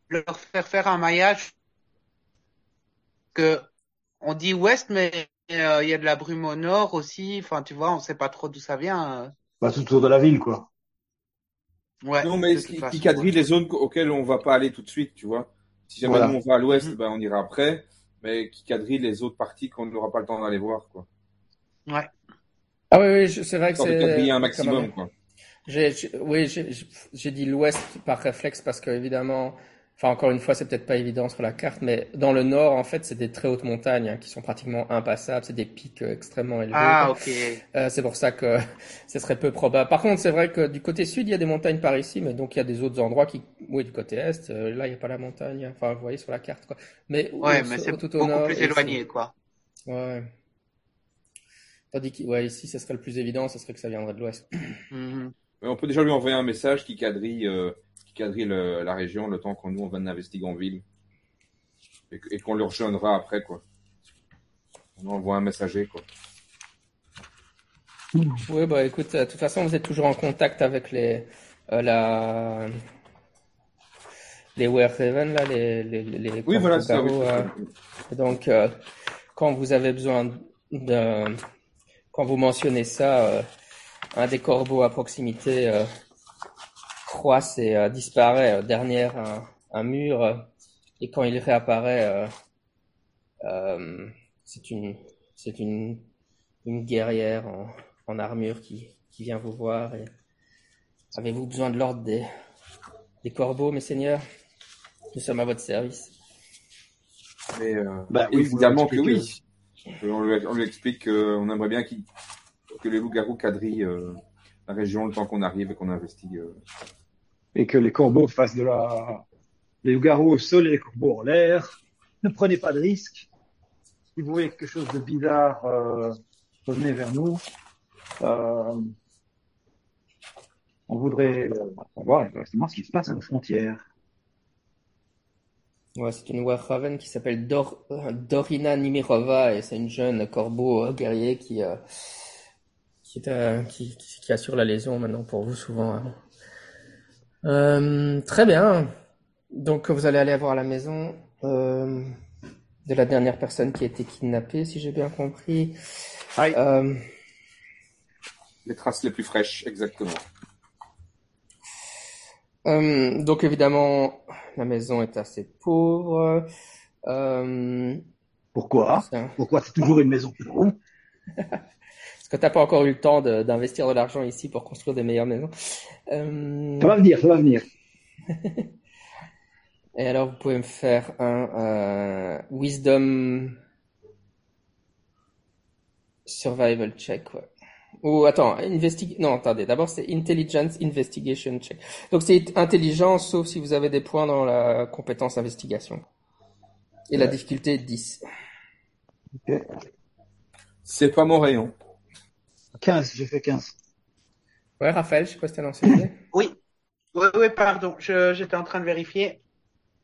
[SPEAKER 4] leur faire faire un maillage que on dit ouest, mais il y a de la brume au nord aussi. Enfin, tu vois, on sait pas trop d'où ça vient.
[SPEAKER 2] Bah, tout autour de la ville, quoi.
[SPEAKER 3] Ouais, non, mais qui, qui quadrille les zones auxquelles on va pas aller tout de suite, tu vois. Si jamais on va à l'ouest, mm-hmm. ben on ira après, mais qui quadrille les autres parties qu'on n'aura pas le temps d'aller voir, quoi.
[SPEAKER 4] Ouais.
[SPEAKER 1] Ah oui, oui, c'est vrai que c'est.
[SPEAKER 3] quadriller un maximum, quoi.
[SPEAKER 1] J'ai, oui, j'ai dit l'ouest par réflexe parce que évidemment, Enfin, encore une fois, c'est peut-être pas évident sur la carte, mais dans le nord, en fait, c'est des très hautes montagnes hein, qui sont pratiquement impassables. C'est des pics euh, extrêmement élevés.
[SPEAKER 4] Ah, ok.
[SPEAKER 1] Euh, c'est pour ça que [LAUGHS] ce serait peu probable. Par contre, c'est vrai que du côté sud, il y a des montagnes par ici, mais donc il y a des autres endroits qui, oui, du côté est, euh, là, il n'y a pas la montagne. Enfin, vous voyez sur la carte, quoi. Mais
[SPEAKER 4] ouais, mais c'est tout au beaucoup plus éloigné, quoi.
[SPEAKER 1] Ouais. Tandis que, ouais, ici, ce serait le plus évident, ce serait que ça viendrait de l'ouest.
[SPEAKER 3] Mm-hmm. On peut déjà lui envoyer un message qui quadrille. Euh quadrille la région le temps qu'on nous on va investiguer en ville. et, qu'on le rejoindra après, quoi. On envoie un messager, quoi.
[SPEAKER 1] Oui, bah écoute, de toute façon, vous êtes toujours en contact avec les, euh, la, les Raven, là, les, les, les
[SPEAKER 3] Oui, voilà, ça,
[SPEAKER 1] euh, donc, euh, quand vous avez besoin de, quand vous mentionnez ça, un des corbeaux à proximité croisse et disparaît derrière un, un, mur, et quand il réapparaît, c'est une, c'est une, une guerrière en, en armure qui, qui vient vous voir. Et... Avez-vous besoin de l'ordre des, des corbeaux, mes seigneurs? Nous sommes à votre service.
[SPEAKER 3] Mais euh, bah, évidemment que oui. On lui, on lui explique qu'on aimerait bien que les loups-garous quadrillent euh, la région le temps qu'on arrive et qu'on investigue. Euh.
[SPEAKER 2] Et que les corbeaux fassent de la... Les loups-garous au sol et les corbeaux en l'air. Ne prenez pas de risques. Si vous voyez quelque chose de bizarre, revenez vers nous. Euh, on voudrait savoir exactement ce qui se passe à nos frontières.
[SPEAKER 1] Ouais, c'est une Warhaven qui s'appelle Dor Dorina Nimirova et c'est une jeune corbeau guerrier euh, euh, qui, qui, assure la liaison maintenant pour vous souvent. Hein. Euh, très bien. Donc vous allez aller voir la maison euh, de la dernière personne qui a été kidnappée, si j'ai bien compris.
[SPEAKER 3] Euh, les traces les plus fraîches, exactement.
[SPEAKER 1] Euh, donc évidemment, la maison est assez pauvre. Euh,
[SPEAKER 2] Pourquoi? Pourquoi? C'est toujours une maison pauvre [LAUGHS]
[SPEAKER 1] Parce que t'as pas encore eu le temps d'investir de, l'argent ici pour construire des meilleures maisons.
[SPEAKER 2] Euh... Ça va venir, ça va venir. [LAUGHS]
[SPEAKER 1] Et alors, vous pouvez me faire un euh, Wisdom Survival check, ouais. Ou attends, investig... non, attendez. D'abord, c'est intelligence investigation check. Donc c'est intelligence, sauf si vous avez des points dans la compétence investigation. Et la difficulté est 10.
[SPEAKER 3] Ok. C'est pas mon rayon.
[SPEAKER 2] 15, j'ai fait 15.
[SPEAKER 1] Ouais, Raphaël, je sais pas si t'as lancé [COUGHS]
[SPEAKER 4] Oui. Oui, oui, pardon. J'étais en train de vérifier.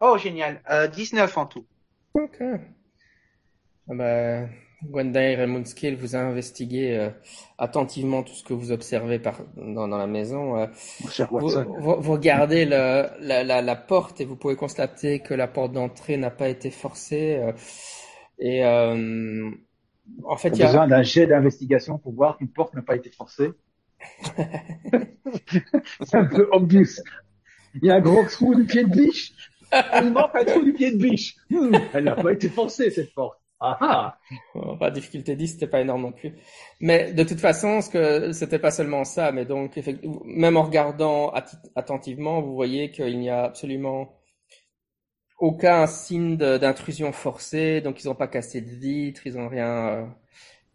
[SPEAKER 4] Oh, génial. Euh, 19 en tout.
[SPEAKER 1] Ok. Ah bah, Gwendair et Moonscale vous a investigué euh, attentivement tout ce que vous observez par, dans, dans la maison. Euh, vous, vous, regardez le, la, la, la, porte et vous pouvez constater que la porte d'entrée n'a pas été forcée. Euh, et euh, en fait, il y a
[SPEAKER 2] besoin d'un jet d'investigation pour voir qu'une porte n'a pas été forcée. [LAUGHS] C'est un peu obvious. Il y a un gros trou du pied de biche. Il manque un trou du pied de biche. Elle n'a pas été forcée cette porte. Ah
[SPEAKER 1] ah difficulté 10, c'était pas énorme non plus. Mais de toute façon, ce que c'était pas seulement ça, mais donc même en regardant attentivement, vous voyez qu'il n'y a absolument aucun signe d'intrusion forcée, donc ils n'ont pas cassé de vitre, ils n'ont rien. Euh,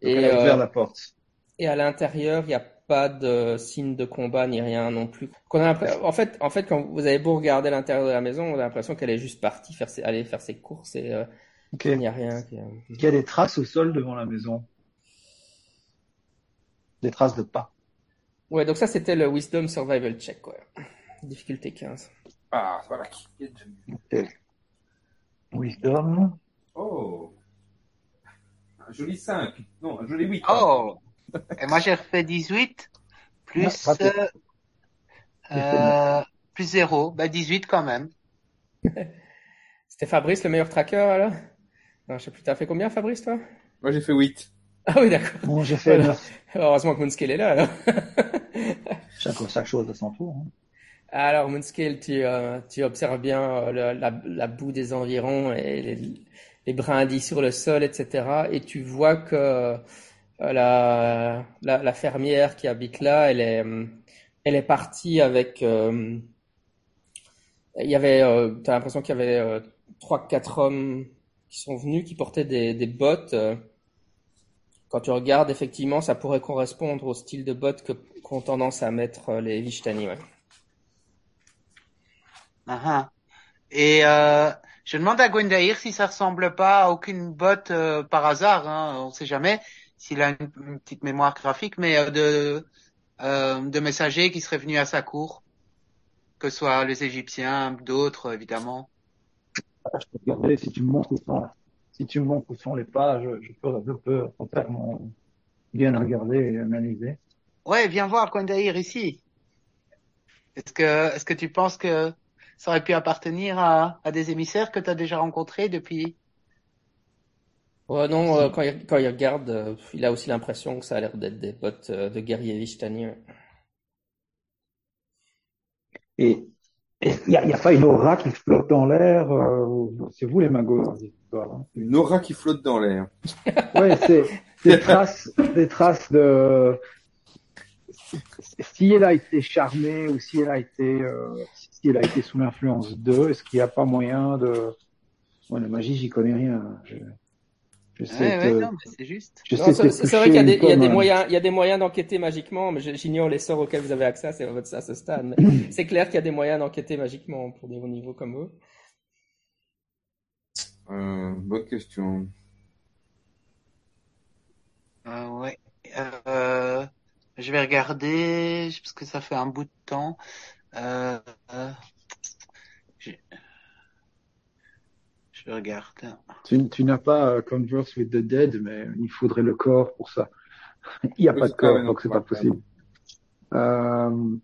[SPEAKER 2] et euh, la porte.
[SPEAKER 1] Et à l'intérieur, il n'y a pas de signe de combat ni rien non plus. en fait, en fait, quand vous avez beau regarder l'intérieur de la maison, on a l'impression qu'elle est juste partie faire ses, aller faire ses courses et euh, il n'y a rien.
[SPEAKER 2] Il y a des traces au sol devant la maison. Des traces de pas.
[SPEAKER 1] Ouais, donc ça c'était le Wisdom Survival Check. Difficulté 15.
[SPEAKER 3] Ah, voilà.
[SPEAKER 2] Wisdom.
[SPEAKER 3] Oh. Un joli 5. Non, un joli 8.
[SPEAKER 4] Oh. Et moi j'ai refait 18 plus euh, euh, plus 0. Bah 18 quand même. [LAUGHS]
[SPEAKER 1] C'était Fabrice le meilleur tracker alors? Non, je sais plus, t'as fait combien, Fabrice, toi?
[SPEAKER 3] Moi, j'ai fait 8.
[SPEAKER 1] Ah oui, d'accord.
[SPEAKER 2] Bon, j'ai fait 9.
[SPEAKER 1] Heureusement que Moonscale est là, alors.
[SPEAKER 2] chaque, chaque chose à son tour. Hein.
[SPEAKER 1] Alors, Moonscale, tu, euh, tu observes bien euh, la, la, boue des environs et les, les, brindilles sur le sol, etc. Et tu vois que euh, la, la, la, fermière qui habite là, elle est, elle est partie avec... il y avait... tu as l'impression qu'il y avait trois, quatre hommes qui sont venus, qui portaient des, des bottes. Euh, quand tu regardes, effectivement, ça pourrait correspondre au style de bottes que qu'ont tendance à mettre euh, les Vishtani. Ouais.
[SPEAKER 4] Ah, ah. Et euh, je demande à Gwendair si ça ressemble pas à aucune botte euh, par hasard. Hein, on sait jamais s'il a une, petite mémoire graphique, mais de de messagers qui seraient venus à sa cour, que ce soit les Égyptiens, d'autres évidemment.
[SPEAKER 2] je peux regarder si tu me montres où sont, si tu me montres où sont les pages, je peux, je peux mon, bien regarder et analyser.
[SPEAKER 4] Ouais, viens voir Kwendaïr ici. Est-ce que, est-ce que tu penses que ça aurait pu appartenir à, à des émissaires que tu as déjà rencontrés depuis
[SPEAKER 1] Ouais, non, euh, quand, il, quand il regarde, euh, il a aussi l'impression que ça a l'air d'être des bottes euh, de guerriers Vishtani.
[SPEAKER 2] Et il y a, pas une aura qui flotte dans l'air C'est vous les magos
[SPEAKER 3] hein. Une aura qui flotte dans l'air. [LAUGHS]
[SPEAKER 2] ouais, c'est des traces, des traces de. Si elle a été charmée ou si elle a été, si elle a été sous l'influence d'eux, est-ce qu'il n'y a pas moyen de. Moi, la magie, j'y connais rien. Je...
[SPEAKER 4] Je non, mais c'est juste.
[SPEAKER 1] C'est vrai qu'il y a des, il y a des moyens, il y a des moyens d'enquêter magiquement, mais j'ignore les sorts auxquels vous avez accès c'est votre à ce stade. [COUGHS] c'est clair qu'il y a des moyens d'enquêter magiquement pour des hauts niveaux comme vous.
[SPEAKER 3] Euh, bonne question.
[SPEAKER 4] Euh, ouais. Euh, je vais regarder parce que ça fait un bout de temps. Euh, je regarde.
[SPEAKER 2] Tu, tu n'as pas uh, Converse with the Dead, mais il faudrait le corps pour ça. [LAUGHS] il n'y a pas de corps, donc c'est pas possible. Euh...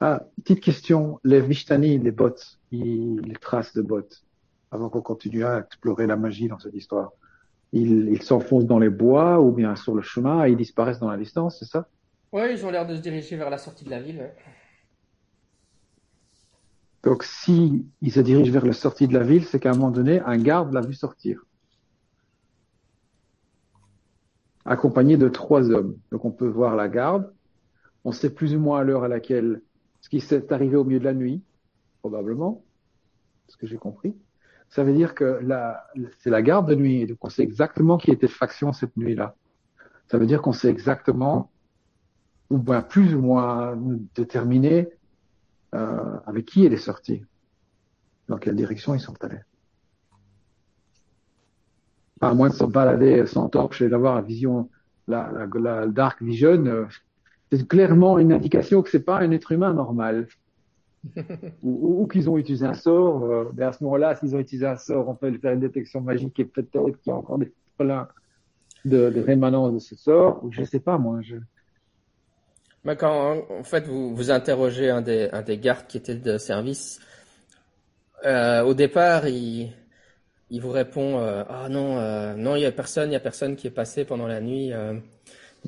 [SPEAKER 2] Ah, petite question. Les Vishtani, les bots, les traces de bots, avant qu'on continue à explorer la magie dans cette histoire, ils, ils s'enfoncent dans les bois ou bien sur le chemin et ils disparaissent dans la distance, c'est ça?
[SPEAKER 1] Oui, ils ont l'air de se diriger vers la sortie de la ville.
[SPEAKER 2] Donc, si il se dirige vers la sortie de la ville, c'est qu'à un moment donné, un garde l'a vu sortir. Accompagné de trois hommes. Donc, on peut voir la garde. On sait plus ou moins à l'heure à laquelle ce qui s'est arrivé au milieu de la nuit, probablement, ce que j'ai compris. Ça veut dire que c'est la garde de nuit. Donc, on sait exactement qui était faction cette nuit-là. Ça veut dire qu'on sait exactement, ou bien plus ou moins déterminer euh, avec qui elle est sortie, dans quelle direction ils sont allés. à moins de se balader sans torche et d'avoir la vision, la, la, dark vision, euh, c'est clairement une indication que c'est pas un être humain normal. [LAUGHS] ou, qu'ils ont utilisé un sort. Euh, à ce moment-là, s'ils ont utilisé un sort, on peut faire une détection magique et peut-être qu'il y a encore des problèmes de, de rémanence de ce sort. Je sais pas, moi. Je...
[SPEAKER 1] Mais quand en fait vous, vous interrogez un des, un des gardes qui était de service, euh, au départ il, il vous répond euh, ah non euh, non il y a personne il y a personne qui est passé pendant la nuit.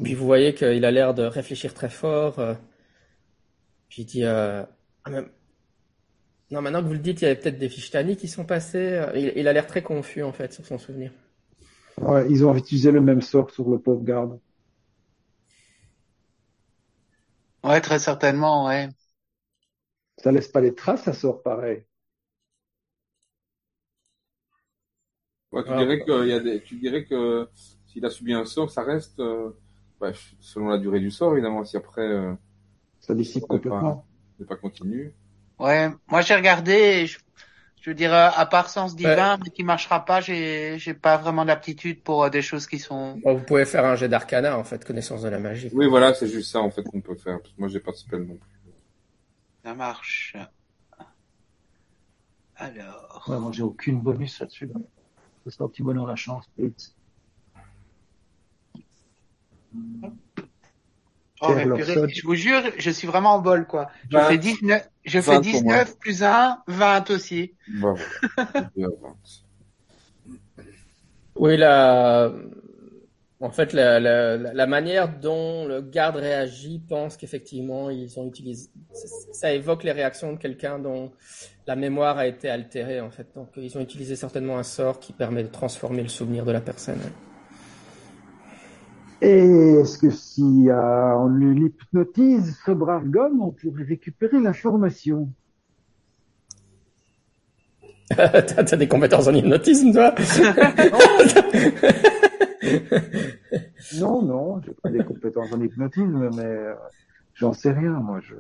[SPEAKER 1] Puis vous voyez qu'il a l'air de réfléchir très fort. Puis il dit ah, non maintenant que vous le dites il y avait peut-être des fiches qui sont passées. Il, il a l'air très confus en fait sur son souvenir.
[SPEAKER 2] Ouais, ils ont utilisé le même sort sur le pauvre garde.
[SPEAKER 4] Ouais, très certainement, ouais.
[SPEAKER 2] Ça laisse pas les traces, ça sort pareil.
[SPEAKER 3] Ouais, tu, dirais que, y a des, tu dirais que s'il a subi un sort, ça reste, euh, bah, selon la durée du sort, évidemment, si après, euh,
[SPEAKER 2] ça dissipe complètement.
[SPEAKER 3] C'est pas continu.
[SPEAKER 4] Ouais, moi j'ai regardé, je, je veux dire, à part sens divin, mais qui marchera pas, j'ai, j'ai pas vraiment d'aptitude pour euh, des choses qui sont.
[SPEAKER 1] vous pouvez faire un jet d'arcana, en fait, connaissance de la magie.
[SPEAKER 3] Oui, voilà, c'est juste ça, en fait, qu'on peut faire. moi, j'ai pas de spell non plus.
[SPEAKER 4] Ça marche. Alors.
[SPEAKER 2] Ouais, moi, j'ai aucune bonus là-dessus, là. C'est un petit bonheur la chance,
[SPEAKER 4] Oh, je vous jure, je suis vraiment en bol, quoi. Je fais 19, je fais 19 plus 1, 20 aussi. Bon. [LAUGHS]
[SPEAKER 1] oui, la, en fait, la, la, la, manière dont le garde réagit pense qu'effectivement, ils ont utilisé, ça évoque les réactions de quelqu'un dont la mémoire a été altérée, en fait. Donc, ils ont utilisé certainement un sort qui permet de transformer le souvenir de la personne.
[SPEAKER 2] Et est-ce que si euh, on l'hypnotise, ce brave gomme, on pourrait récupérer l'information? [LAUGHS]
[SPEAKER 1] T'as des compétences en hypnotisme, toi? [LAUGHS]
[SPEAKER 2] Non, non, j'ai pas des compétences en hypnotisme, mais euh, j'en sais rien, moi. Je...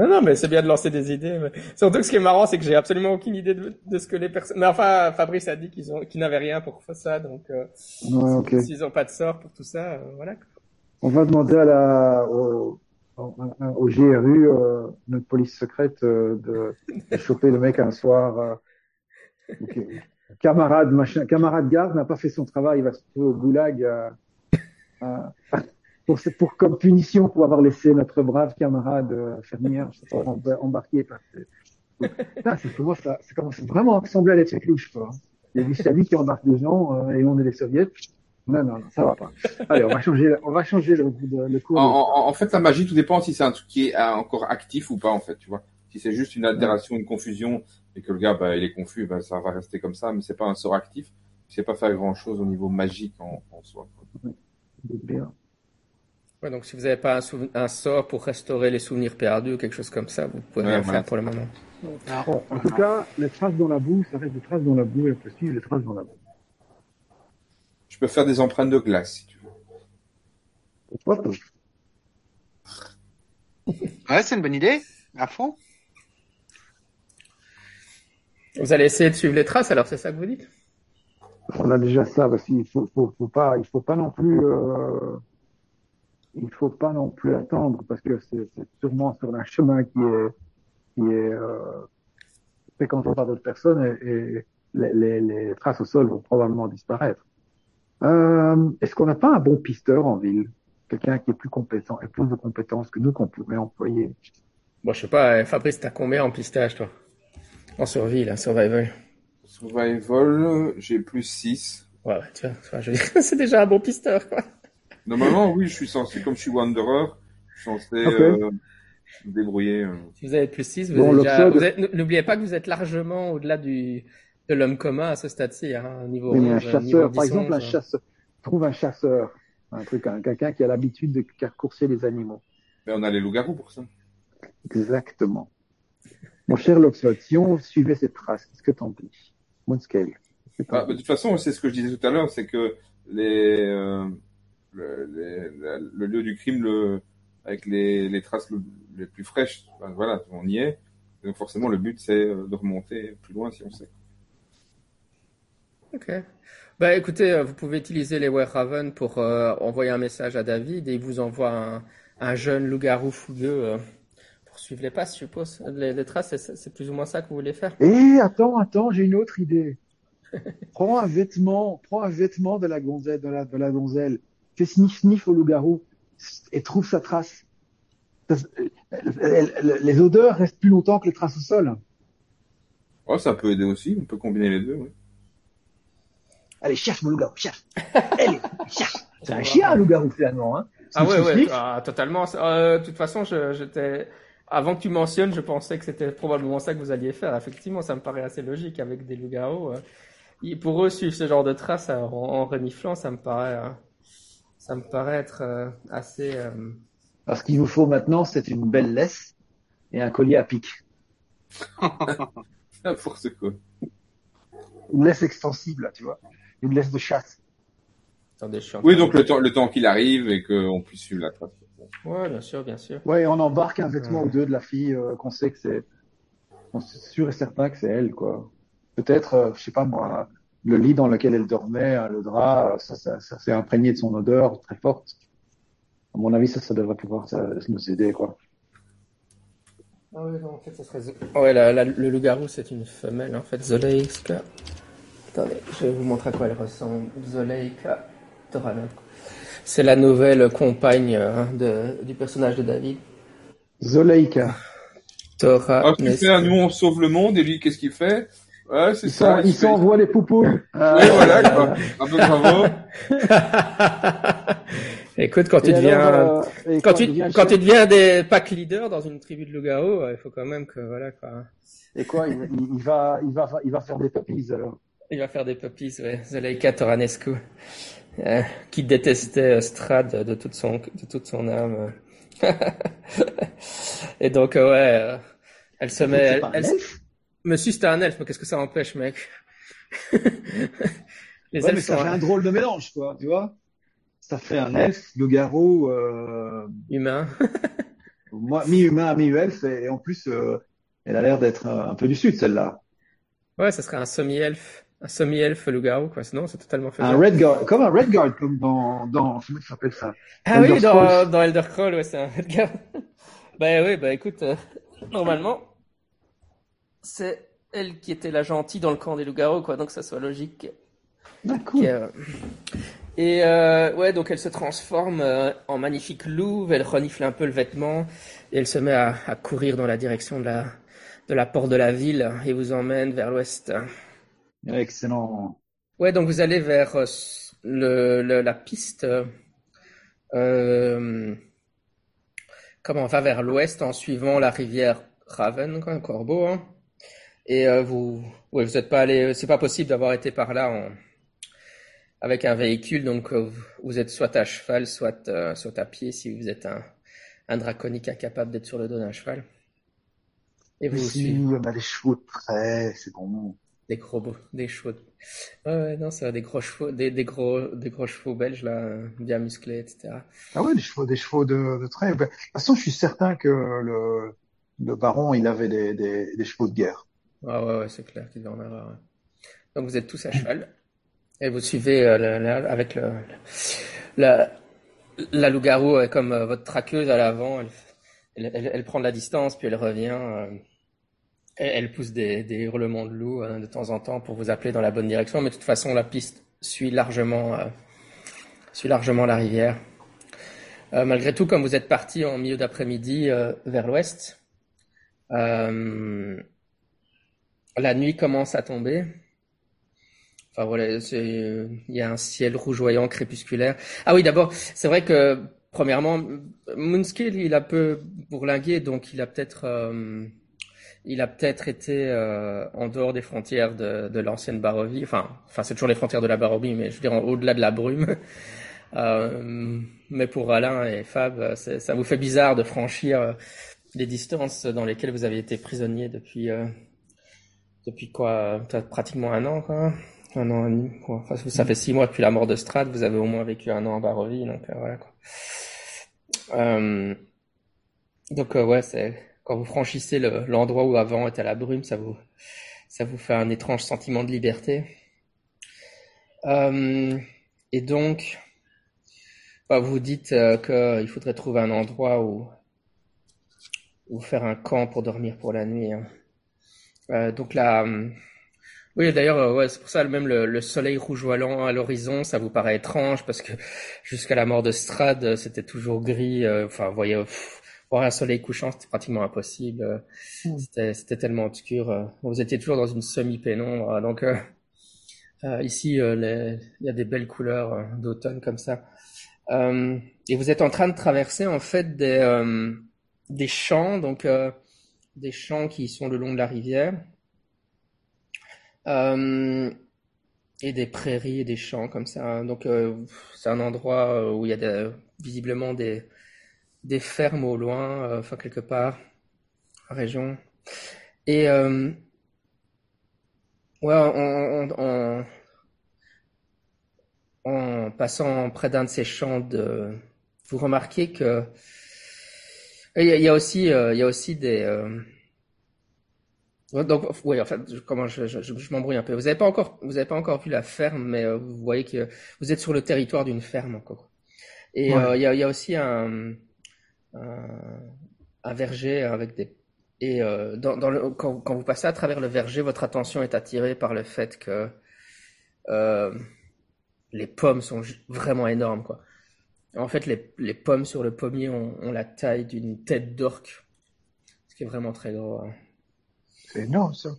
[SPEAKER 1] Non, non, mais c'est bien de lancer des idées. Mais... Surtout que ce qui est marrant, c'est que j'ai absolument aucune idée de, de, ce que les personnes. Mais enfin, Fabrice a dit qu'ils ont, qu'ils n'avaient rien pour faire ça, donc euh,
[SPEAKER 2] ouais,
[SPEAKER 1] s'ils n'ont pas de sort pour tout ça, euh, voilà.
[SPEAKER 2] On va demander à la au, au GRU, euh, notre police secrète, euh, de, de, choper le mec un soir Camarade, machin, camarade garde n'a pas fait son travail, il va se trouver au goulag pour, pour, comme punition pour avoir laissé notre brave camarade euh, fermière embarquer. C'est moi, ça, ça commence vraiment à ressembler à l'effet louche, quoi. Il y a des Stalis qui embarquent des gens euh, et on est les soviets. Non, non, non, ça va pas. Allez, on va changer, on va changer le, le cours.
[SPEAKER 3] En, en, fait, la magie, tout dépend si c'est un truc qui est euh, encore actif ou pas, en fait, tu vois. Si c'est juste une altération, une confusion, et que le gars, bah, il est confus, bah, ça va rester comme ça, mais c'est pas un sort actif. C'est pas faire grand chose au niveau magique en, en soi.
[SPEAKER 1] Bien. Ouais, donc si vous n'avez pas un, un, sort pour restaurer les souvenirs perdus ou quelque chose comme ça, vous pouvez rien faire pour le moment.
[SPEAKER 2] en tout cas, les traces dans la boue, ça reste des traces dans la boue et suivre les traces dans la boue.
[SPEAKER 3] Je peux faire des empreintes de glace si tu veux.
[SPEAKER 4] Pourquoi pas Ouais, c'est une bonne idée, à fond.
[SPEAKER 1] Vous allez essayer de suivre les traces, alors c'est ça que vous dites?
[SPEAKER 2] On a déjà ça, parce qu'il faut, faut, faut, pas, il faut pas non plus, euh, il faut pas non plus attendre, parce que c'est sûrement sur un chemin qui est, qui est euh, fréquenté par d'autres personnes et, les, les, les, traces au sol vont probablement disparaître. Euh, Est-ce qu'on n'a pas un bon pisteur en ville? Quelqu'un qui est plus compétent et plus de compétences que nous qu'on pourrait employer
[SPEAKER 1] Bon, je sais pas, Fabrice, t'as combien en pistage, toi? En survie, là, survival.
[SPEAKER 3] Survival, j'ai plus 6.
[SPEAKER 1] Ouais, tu vois, je [LAUGHS] c'est déjà un bon pisteur, quoi.
[SPEAKER 3] Normalement, oui, je suis censé, comme je suis Wanderer, je suis censé euh, me débrouiller. Euh.
[SPEAKER 1] Si vous avez plus 6, vous, déjà... N'oubliez pas que vous êtes largement au-delà du de l'homme commun à ce stade-ci, hein, niveau
[SPEAKER 2] oui, un chasseur, par exemple, un chasseur. Trouve un chasseur, un truc, quelqu'un qui a l'habitude de courser les animaux.
[SPEAKER 3] Mais on a les loups-garous pour ça.
[SPEAKER 2] Exactement. Mon cher Loxot, si on suivait ces traces, qu'est-ce que t'en dis? Moonscale.
[SPEAKER 3] Ah, bah, de toute façon, c'est ce que je disais tout à l'heure, c'est que les, euh, le, le, lieu du crime, le, avec les, les traces les plus fraîches, voilà, on y est. Donc forcément, le but, c'est euh, de remonter plus loin si on sait.
[SPEAKER 1] Ok. Bah écoutez, euh, vous pouvez utiliser les Raven pour euh, envoyer un message à David et il vous envoie un, un jeune loup-garou fougueux suivre les pas, je suppose. Les, traces, c'est plus ou moins ça que vous voulez faire?
[SPEAKER 2] Eh, attends, attends, j'ai une autre idée. [LAUGHS] prends un vêtement, prends un vêtement de la gonzelle, de la, de la donzelle, fais sniff sniff au loup-garou et trouve sa trace. Les odeurs restent plus longtemps que les traces au sol.
[SPEAKER 3] Oh, ça peut aider aussi, on peut combiner les deux, oui.
[SPEAKER 2] Allez, cherche mon loup-garou, cherche. [LAUGHS] Allez, cherche. C'est un chien, un loup-garou, finalement, hein.
[SPEAKER 1] Ah ouais, ouais, ah, totalement. Euh, de toute façon, j'étais, avant que tu mentionnes, je pensais que c'était probablement ça que vous alliez faire. Effectivement, ça me paraît assez logique avec des loups-garous. Euh. Pour eux, suivre ce genre de traces en, en reniflant, ça me paraît, euh, ça me paraît être euh, assez.
[SPEAKER 2] Parce qu'il vous faut maintenant, c'est une belle laisse et un collier à pic. [LAUGHS]
[SPEAKER 3] N'importe quoi.
[SPEAKER 2] Une laisse extensible, tu vois. Une laisse de chasse.
[SPEAKER 3] Oui, donc le temps, le temps qu'il arrive et qu'on puisse suivre la trace.
[SPEAKER 1] Ouais, bien sûr, bien sûr.
[SPEAKER 2] Ouais, on embarque un vêtement ou deux de la fille euh, qu'on sait que c'est, on sûr et certain que c'est elle, quoi. Peut-être, euh, je sais pas moi, le lit dans lequel elle dormait, hein, le drap, ça, ça, ça s'est imprégné de son odeur très forte. À mon avis, ça, ça devrait pouvoir ça, nous aider, quoi.
[SPEAKER 1] Ah oui, non, en fait, ça serait. Ouais, la, la, le loup-garou, c'est une femelle, en fait, Zoleika. Attendez, je vais vous montrer à quoi elle ressemble. Zoleika Toranok. C'est la nouvelle compagne hein, de, du personnage de David.
[SPEAKER 2] Zoleika.
[SPEAKER 1] Tora.
[SPEAKER 3] Ah, tu fais nous on sauve le monde et lui qu'est-ce qu'il fait? Ouais, c'est ça.
[SPEAKER 2] il s'envoie les poupouilles. [LAUGHS]
[SPEAKER 3] oui, voilà, quoi. Un peu bravo. [LAUGHS]
[SPEAKER 1] Écoute, quand tu deviens, euh, quand, tu, quand tu deviens des pack leaders dans une tribu de loup il faut quand même que, voilà, quoi.
[SPEAKER 2] Et quoi, il, il, va, il va, il va faire des puppies, alors?
[SPEAKER 1] Il va faire des puppies, ouais. Zoleika Toranescu. Euh, qui détestait euh, Strad de toute son de toute son âme. [LAUGHS] et donc euh, ouais, elle se met. Elle, me suis c'était un elfe, mais qu'est-ce que ça empêche, mec? [LAUGHS]
[SPEAKER 2] Les ouais, mais ça fait un drôle de mélange, quoi, tu vois Ça fait un elfe, le garrot
[SPEAKER 1] humain. [LAUGHS]
[SPEAKER 2] moi, mi-humain, mi-elfe, et en plus, elle a l'air d'être un peu du sud, celle-là.
[SPEAKER 1] Ouais, ça serait un semi-elfe un semi-elfe loup-garou, quoi. Sinon, c'est totalement
[SPEAKER 2] fait. Un Redguard, comme un Redguard, comme dans, dans, comment ça s'appelle ça?
[SPEAKER 1] Ah oui, dans, dans Elder Scrolls, ouais, c'est un Redguard. [LAUGHS] bah oui, bah écoute, euh, normalement, c'est elle qui était la gentille dans le camp des loups-garous, quoi. Donc ça soit logique.
[SPEAKER 2] D'accord.
[SPEAKER 1] Et euh, ouais, donc elle se transforme euh, en magnifique louve, elle renifle un peu le vêtement et elle se met à, à, courir dans la direction de la, de la porte de la ville et vous emmène vers l'ouest.
[SPEAKER 2] Excellent.
[SPEAKER 1] Ouais, donc vous allez vers euh, le, le, la piste. Euh, comment on va vers l'ouest en suivant la rivière Raven, quoi, un corbeau. Hein. Et euh, vous, ouais, vous êtes pas allé, c'est pas possible d'avoir été par là en avec un véhicule, donc euh, vous êtes soit à cheval, soit, euh, soit à pied si vous êtes un, un draconique incapable d'être sur le dos d'un cheval.
[SPEAKER 2] Et vous si, on a des chevaux de près, c'est bon.
[SPEAKER 1] Des gros des chevaux. Ouais, ouais, non, c'est des gros chevaux, des, des gros, des gros chevaux belges là, bien musclés, etc.
[SPEAKER 2] Ah ouais, des chevaux, des chevaux de, de trait. Ben, de toute façon, je suis certain que le, le baron, il avait des, des, des chevaux de guerre.
[SPEAKER 1] Ah ouais, c'est clair qu'il en. Ouais. Donc vous êtes tous à cheval. Et vous suivez euh, avec la, la loup-garou euh, comme euh, votre traqueuse à l'avant. Elle, elle, prend de la distance, puis elle revient. Elle pousse des, des, hurlements de loup de temps en temps pour vous appeler dans la bonne direction. Mais de toute façon, la piste suit largement, suit largement la rivière. malgré tout, comme vous êtes parti en milieu d'après-midi vers l'ouest, la nuit commence à tomber. Enfin voilà, il y a un ciel rougeoyant, crépusculaire. Ah oui, d'abord, c'est vrai que premièrement, Moonskill, il a peu bourlingué, donc il a peut-être, euh, il a peut-être été euh, en dehors des frontières de, l'ancienne Barovie. Enfin, enfin, c'est toujours les frontières de la Barovie, mais je veux dire au-delà de la brume. [LAUGHS] Euh, mais pour Alain et Fab, ça vous fait bizarre de franchir les distances dans lesquelles vous avez été prisonnier depuis depuis quoi, pratiquement un an, quoi. Un an et demi. Enfin, ça fait six mois depuis la mort de Strad. Vous avez au moins vécu un an en Barovie, donc euh, voilà. Quoi. Euh, donc euh, ouais, quand vous franchissez l'endroit où avant était la brume, ça vous fait un étrange sentiment de liberté. Euh, et donc, bah, vous dites qu'il faudrait trouver un endroit où où faire un camp pour dormir pour la nuit. Hein. Donc là oui, d'ailleurs, euh, ouais, c'est pour ça même le, le soleil rougeoyant à l'horizon, ça vous paraît étrange parce que [LAUGHS] jusqu'à la mort de Strad, euh, c'était toujours gris. Euh, enfin, vous voyez, voir un soleil couchant, c'était pratiquement impossible. Mm. C'était, c'était tellement obscur. Vous étiez toujours dans une semi-pénombre. Donc ici, il y a des belles couleurs d'automne comme ça. et vous êtes en train de traverser en fait des des champs, donc des champs qui sont le long de la rivière. Euh, et des prairies et des champs comme ça. Donc euh, c'est un endroit euh, où il y a visiblement des, des fermes au loin, enfin quelque part, région. Et ouais, en, en, passant près d'un de ces champs, de, vous remarquez que il y, a aussi, il y a aussi des donc, oui, en fait, comment je, je, je, m'embrouille un peu. Vous n'avez pas encore, vous avez pas encore vu la ferme, mais euh, vous voyez que vous êtes sur le territoire d'une ferme encore. Et euh, il y, a, y, a, aussi un, un, un, verger avec des et euh, dans, dans le, quand, quand, vous passez à travers le verger, votre attention est attirée par le fait que euh, les pommes sont vraiment énormes, quoi. En fait, les, les pommes sur le pommier ont, ont la taille d'une tête d'orque, ce qui est vraiment très gros. Hein.
[SPEAKER 2] C'est énorme, ça.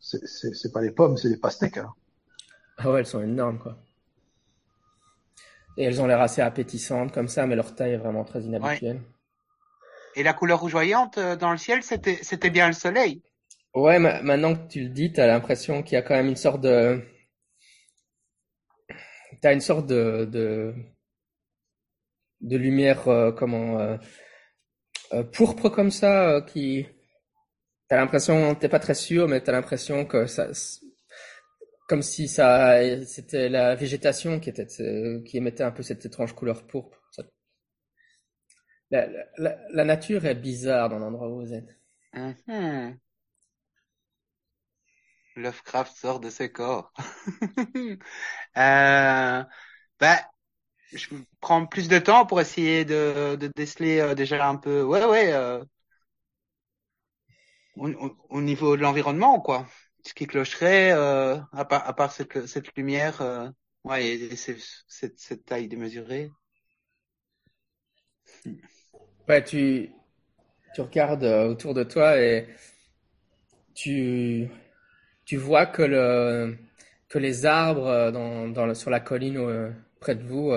[SPEAKER 2] C'est pas les pommes, c'est des pastèques. Hein.
[SPEAKER 1] Ah ouais, elles sont énormes, quoi. Et elles ont l'air assez appétissantes comme ça, mais leur taille est vraiment très inhabituelle.
[SPEAKER 4] Et la couleur rougeoyante euh, dans le ciel, c'était bien le soleil?
[SPEAKER 1] Ouais, maintenant que tu le dis, t'as l'impression qu'il y a quand même une sorte de... T'as une sorte de... de, lumière, euh, comment... Euh, euh pourpre comme ça, qui T'as l'impression, t'es pas très sûr, mais t'as l'impression que ça, comme si ça, c'était la végétation qui était, qui émettait un peu cette étrange couleur pourpre. La, la, nature est bizarre dans l'endroit où vous êtes.
[SPEAKER 4] Mm Lovecraft sort de ses corps. [LAUGHS] euh, bah, je prends plus de temps pour essayer de, déceler euh, déjà un peu. Ouais, ouais. Euh, au, niveau de l'environnement, quoi. Ce qui clocherait, euh, à part, à part cette, cette lumière, ouais, et, cette, cette taille démesurée.
[SPEAKER 1] Ouais, tu, tu regardes autour de toi et tu, tu vois que le, que les arbres dans, dans sur la colline près de vous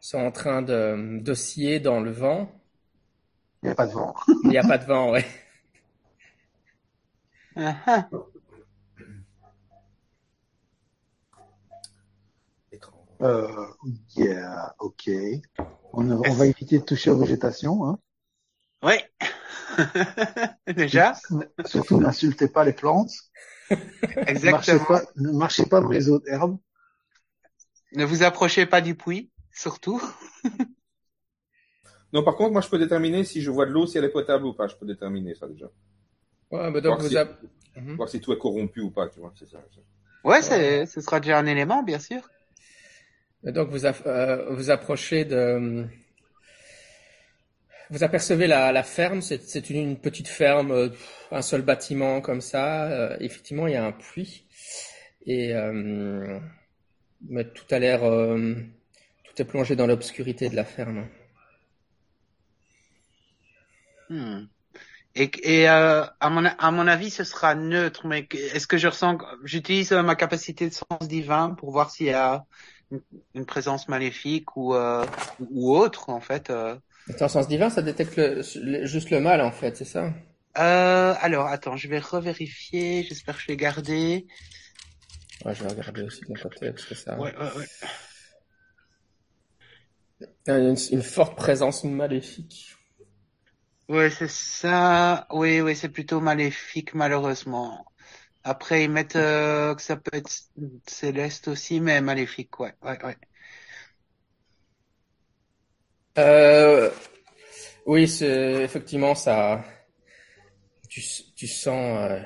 [SPEAKER 1] sont en train de d'osciller dans le vent.
[SPEAKER 2] Il n'y a pas de vent. [LAUGHS]
[SPEAKER 1] Il n'y a pas de vent, ouais.
[SPEAKER 2] Uh-huh. Euh, yeah, ok. On, on, va éviter de toucher aux végétations. Hein.
[SPEAKER 4] Oui. [LAUGHS] Déjà.
[SPEAKER 2] Surtout, n'insultez pas les plantes.
[SPEAKER 4] Exactement.
[SPEAKER 2] Ne marchez pas, dans les autres herbes.
[SPEAKER 4] Ne vous approchez pas du puits, surtout. [LAUGHS]
[SPEAKER 3] non, par contre, moi, je peux déterminer si je vois de l'eau, si elle est potable ou pas. Je peux déterminer ça déjà.
[SPEAKER 1] Ouais, mais donc
[SPEAKER 3] voir,
[SPEAKER 1] vous
[SPEAKER 3] si, mhm. voir si tout est corrompu ou pas, tu vois, c'est ça.
[SPEAKER 4] Ouais, c'est, ce sera déjà un élément, bien sûr.
[SPEAKER 1] Et donc vous euh, vous approchez de, vous apercevez la, la ferme. C'est, une, petite ferme, euh, un seul bâtiment comme ça. Euh, effectivement, il y a un puits et euh, mais tout a l'air, tout est plongé dans l'obscurité de la ferme.
[SPEAKER 4] Hmm. Et, à, mon, avis, ce sera neutre. Mais est-ce que je ressens, j'utilise ma capacité de sens divin pour voir s'il y a une, présence maléfique ou autre en fait.
[SPEAKER 1] Ton sens divin, ça détecte juste le mal en fait, c'est ça?
[SPEAKER 4] Euh, Alors attends, je vais revérifier. J'espère que je l'ai gardé.
[SPEAKER 1] Ouais, je vais regarder aussi de mon côté parce que ça.
[SPEAKER 4] Ouais, ouais, ouais.
[SPEAKER 1] Une, une forte présence maléfique.
[SPEAKER 4] Ouais, c'est ça. Oui, oui, c'est plutôt maléfique, malheureusement. Après, ils mettent euh, que ça peut être céleste aussi, mais maléfique, ouais, ouais, ouais.
[SPEAKER 1] Euh, oui, effectivement ça. Tu, sens euh,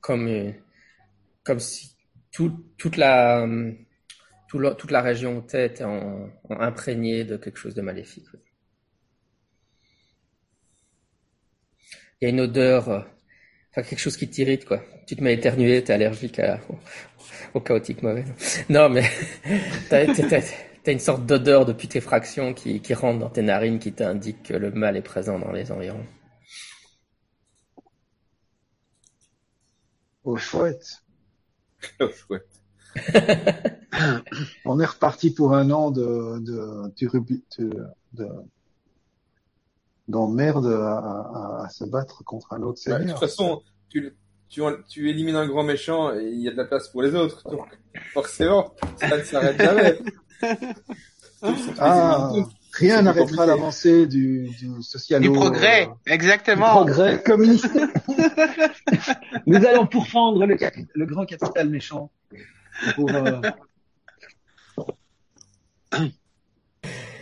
[SPEAKER 1] comme euh, comme si tout, toute la tout toute la région était en, imprégnée de quelque chose de maléfique. il y a une odeur, enfin quelque chose qui t'irrite quoi. Tu te mets à éternuer, t'es allergique à, [LAUGHS] au, chaotique mauvais. Non mais [LAUGHS] t'as, t'as, une sorte d'odeur de putréfaction qui, qui rentre dans tes narines, qui t'indique que le mal est présent dans les environs.
[SPEAKER 2] Oh chouette.
[SPEAKER 3] Oh chouette. [LAUGHS]
[SPEAKER 2] On est reparti pour un an de, de, de, de d'emmerde à, à, à, se battre contre un autre seigneur.
[SPEAKER 3] de toute façon, tu, tu, tu, élimines un grand méchant et il y a de la place pour les autres. Donc, forcément, ça ne s'arrête jamais. [LAUGHS]
[SPEAKER 2] ah, rien n'arrêtera l'avancée du, du social.
[SPEAKER 4] Du progrès, euh, exactement. Du
[SPEAKER 2] progrès communiste. [LAUGHS] Nous allons pourfendre le, le grand capital méchant. Pour, euh...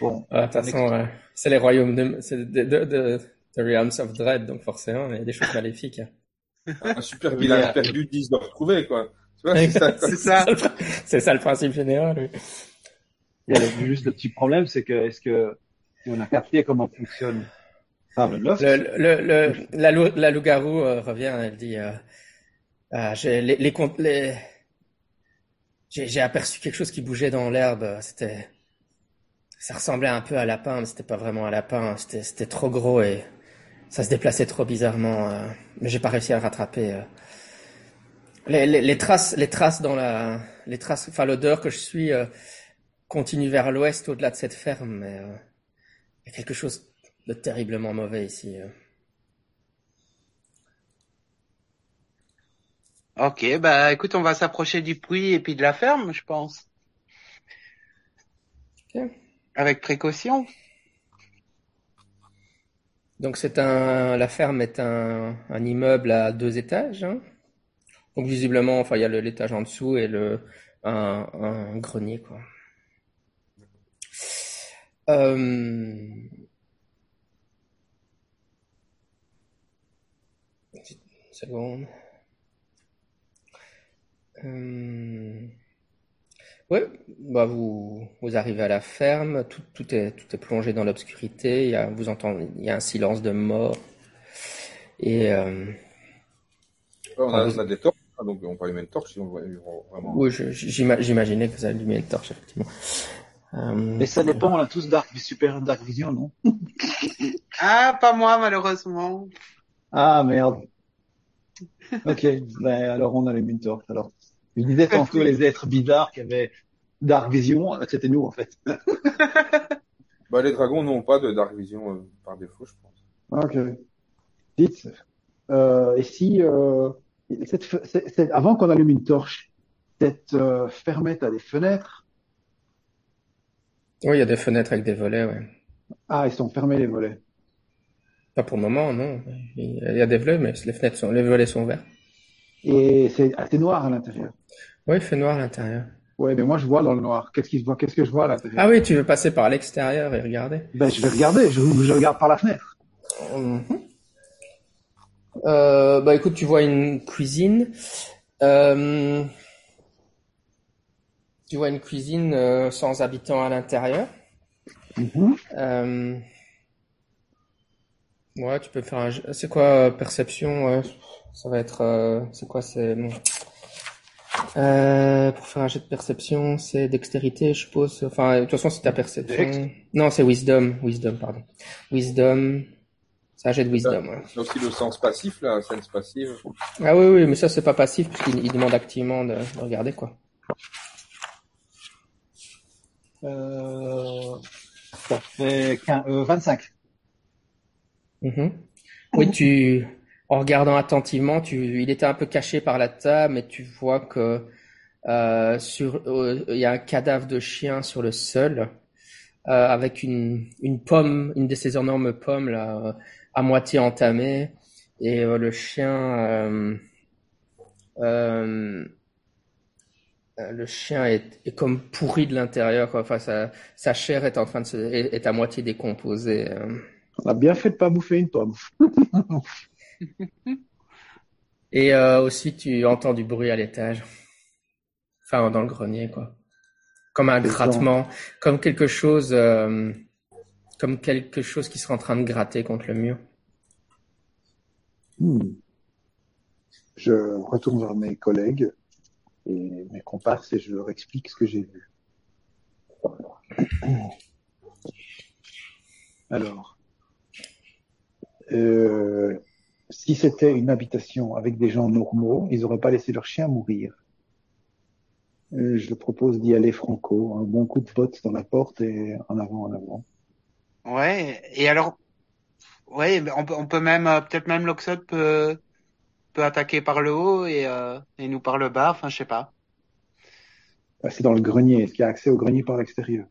[SPEAKER 1] Bon. Ah, de toute façon, ouais c'est les royaumes de, de, de, de, Realms of Dread, donc forcément, il y a des choses maléfiques.
[SPEAKER 3] Un super vilain [LAUGHS] perdu 10 de retrouver, quoi.
[SPEAKER 1] C'est ça. c'est ça. le principe général, oui.
[SPEAKER 2] Il y a juste le petit problème, c'est que, est-ce que, on a capté comment fonctionne
[SPEAKER 1] le, la, la loup-garou euh, revient, elle dit, euh, euh, j'ai aperçu quelque chose qui bougeait dans l'herbe. C'était ça ressemblait un peu à lapin, mais c'était pas vraiment un lapin. C'était, trop gros et ça se déplaçait trop bizarrement. Mais j'ai pas réussi à le rattraper. Les, les, traces, les traces dans la, les traces, enfin l'odeur que je suis continue vers l'ouest, au-delà de cette ferme. Mais il y a quelque chose de terriblement mauvais ici.
[SPEAKER 4] Ok, bah écoute, on va s'approcher du puits et puis de la ferme, je pense.
[SPEAKER 1] Ok.
[SPEAKER 4] Avec précaution.
[SPEAKER 1] Donc c'est un, la ferme est un, un immeuble à deux étages. Hein. Donc visiblement, enfin il y a l'étage en dessous et le un, un grenier quoi. Euh... Une seconde. Euh... Oui, bah vous, vous arrivez à la ferme, tout, tout est, tout est plongé dans l'obscurité, il y a, vous entendez, il y a un silence de mort. Et
[SPEAKER 3] on, a, des torches, hein, donc on peut allumer une torche si on veut vraiment.
[SPEAKER 1] Oui, j'imaginais que vous allumiez une torche effectivement.
[SPEAKER 2] Mais ça dépend, on a tous Dark Super Dark Vision, non? [LAUGHS]
[SPEAKER 4] Ah, pas moi malheureusement.
[SPEAKER 2] Ah merde. Ok, ben alors on allume une torche alors. Je disais [LAUGHS] tantôt les êtres bizarres qui avaient Dark Vision, c'était nous en fait. [LAUGHS]
[SPEAKER 3] bah, les dragons n'ont pas de Dark Vision euh, par défaut, je pense.
[SPEAKER 2] Ok. Dites, euh, et si euh, cette, avant qu'on allume une torche, cette euh, fermette a des fenêtres
[SPEAKER 1] Oui, il y a des fenêtres avec des volets, ouais.
[SPEAKER 2] Ah, ils sont fermés les volets.
[SPEAKER 1] Pas pour le moment, non. Il y a des volets, mais les fenêtres sont, les volets sont ouverts.
[SPEAKER 2] Et c'est assez noir à l'intérieur.
[SPEAKER 1] Oui, il fait noir à l'intérieur.
[SPEAKER 2] Ouais, mais moi je vois dans le noir. Qu'est-ce qui se voit? Qu'est-ce que je vois à l'intérieur?
[SPEAKER 1] Ah oui, tu veux passer par l'extérieur et regarder
[SPEAKER 2] Ben je vais regarder. Je, regarde par la fenêtre.
[SPEAKER 1] Mhm. euh, bah écoute, tu vois une cuisine. Euh... Tu vois une cuisine euh, sans habitants à l'intérieur.
[SPEAKER 2] Mhm.
[SPEAKER 1] euh... Ouais, tu peux faire un. C'est quoi perception ouais? Ça va être. Euh, c'est quoi C'est. Euh, pour faire un jet de perception, c'est dextérité, je suppose. Enfin, de toute façon, c'est ta perception. Non, c'est wisdom. Wisdom, pardon. Wisdom. C'est un jet de wisdom. Ouais.
[SPEAKER 3] Donc, le sens passif, là, sens passive.
[SPEAKER 1] Ah oui, oui, mais ça, c'est pas passif, puisqu'il il demande activement de, de, regarder, quoi.
[SPEAKER 2] Euh, ça fait 15, euh, 25.
[SPEAKER 1] Mm Oui, tu, en regardant attentivement, tu, il était un peu caché par la table, mais tu vois que euh, sur, euh, il y a un cadavre de chien sur le sol, euh, avec une, une pomme, une de ces énormes pommes là, à moitié entamée, et le chien, le chien est, est, comme pourri de l'intérieur, quoi. Enfin, sa, sa chair est en train de se, est, est à moitié décomposée.
[SPEAKER 2] On a bien fait de pas bouffer une pomme. [LAUGHS]
[SPEAKER 1] Et euh, aussi, tu entends du bruit à l'étage. Enfin, dans le grenier, quoi. Comme un grattement, comme quelque chose, euh, comme quelque chose qui serait en train de gratter contre le mur.
[SPEAKER 2] Hmm. Je retourne vers mes collègues et mes comparses et je leur explique ce que j'ai vu. Alors, euh, si c'était une habitation avec des gens normaux, ils n'auraient pas laissé leur chien mourir. Euh, je propose d'y aller franco, un bon coup de botte dans la porte et en avant, en avant.
[SPEAKER 4] Ouais, et alors, ouais, on peut, on peut même, euh, peut-être même l'Oxot peut, peut attaquer par le haut et, euh, et nous par le bas, enfin, je sais pas.
[SPEAKER 2] Ah, c'est dans le grenier. Est-ce qu'il y a accès au grenier par l'extérieur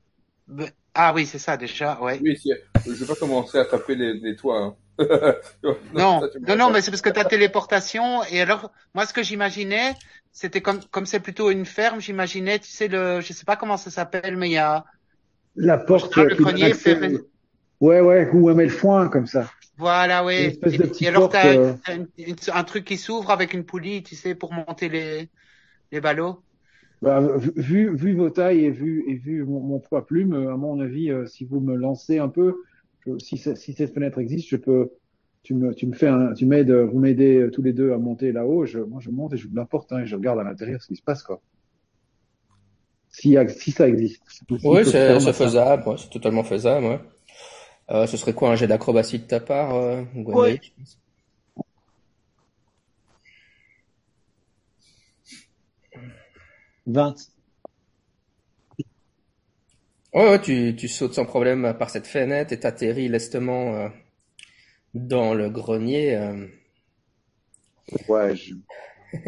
[SPEAKER 4] Ah oui, c'est ça déjà, ouais.
[SPEAKER 3] Oui, je vais pas commencer à taper les, les toits. Hein. [LAUGHS]
[SPEAKER 4] non, non, non, mais c'est parce que tu as téléportation. Et alors, moi, ce que j'imaginais, c'était comme comme c'est plutôt une ferme, j'imaginais, tu sais, le, je sais pas comment ça s'appelle, mais il y a
[SPEAKER 2] la porte. Le grenier Ouais, ouais, où on met le foin comme ça.
[SPEAKER 4] Voilà, ouais. Et, alors, tu as euh... un, truc qui s'ouvre avec une poulie, tu sais, pour monter les les ballots.
[SPEAKER 2] Bah, vu, vu vos tailles et vu, et vu mon, mon poids plume, à mon avis, euh, si vous me lancez un peu, si, si, cette fenêtre existe, je peux, tu me, tu me fais un, tu m'aides, vous m'aidez euh, tous les deux à monter là-haut. Je, moi, je monte et je vous l'apporte hein, et je regarde à l'intérieur ce qui se passe, quoi. Si, si ça existe.
[SPEAKER 1] oui, c'est faisable, ouais, c'est totalement faisable. Ouais. Euh, ce serait quoi un jet d'acrobatie de ta part, euh,
[SPEAKER 2] ouais. 20.
[SPEAKER 1] Ouais, ouais tu, tu sautes sans problème par cette fenêtre et t'atterris lestement euh, dans le grenier. Euh...
[SPEAKER 2] Ouais. Je... [LAUGHS]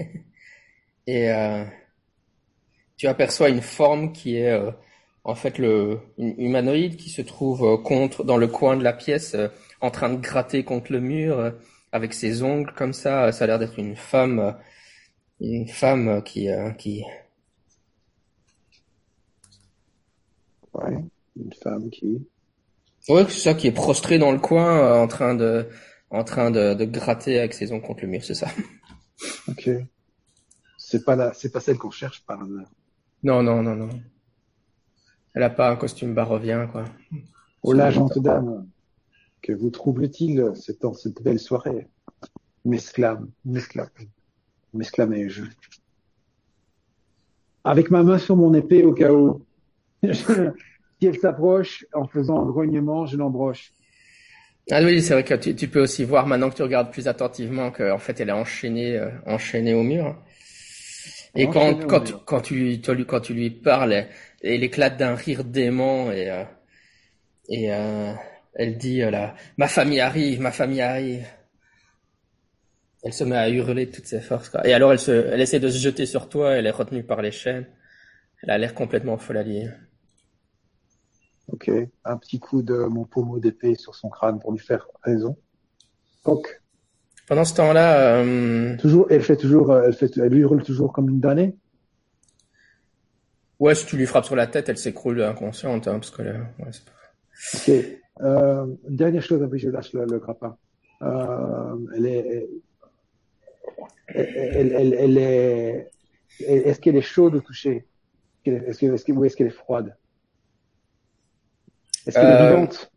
[SPEAKER 1] et euh, tu aperçois une forme qui est euh, en fait le une humanoïde qui se trouve euh, contre dans le coin de la pièce, en train de gratter contre le mur avec ses ongles comme ça. Ça a l'air d'être une femme, une femme qui qui
[SPEAKER 2] Ouais, une femme qui.
[SPEAKER 1] Ouais, c'est ça, qui est prostrée dans le coin, euh, en train de, en train de, de gratter avec ses ongles contre le mur, c'est ça.
[SPEAKER 2] Ok. C'est pas la, c'est pas celle qu'on cherche par hasard.
[SPEAKER 1] Non, non, non, non. Elle a pas un costume barovien, quoi.
[SPEAKER 2] Oh gente dame, que vous trouble-t-il dans cette belle soirée? M'exclame, m'exclame, m'exclamai-je. Avec ma main sur mon épée au cas où. [LAUGHS] si elle s'approche en faisant un grognement, je l'embroche.
[SPEAKER 1] Ah oui, c'est vrai que tu, peux aussi voir maintenant que tu regardes plus attentivement qu'en fait elle est enchaînée, euh, enchaînée au mur. Et quand, quand, tu, quand, tu, quand tu lui parles, elle, éclate d'un rire dément et, euh, et euh, elle dit là, ma famille arrive, ma famille arrive. Elle se met à hurler de toutes ses forces. Quoi. Et alors elle, se, elle essaie de se jeter sur toi, elle est retenue par les chaînes. Elle a l'air complètement folle.
[SPEAKER 2] Ok, un petit coup de mon pommeau d'épée sur son crâne pour lui faire raison. Donc.
[SPEAKER 1] Pendant ce temps-là, euh...
[SPEAKER 2] toujours, elle fait toujours, euh, elle fait, elle hurle toujours comme une damnée.
[SPEAKER 1] Ouais, si tu lui frappes sur la tête, elle s'écroule inconsciente, hein, parce que. Ouais, pas...
[SPEAKER 2] Euh, dernière chose, après je lâche le, le grappin. Euh, elle est, elle, elle, elle est, est-ce qu'elle est chaude au toucher est-ce que, est-ce que, ou est-ce qu'elle est froide? Est-ce qu'elle est euh, vivante?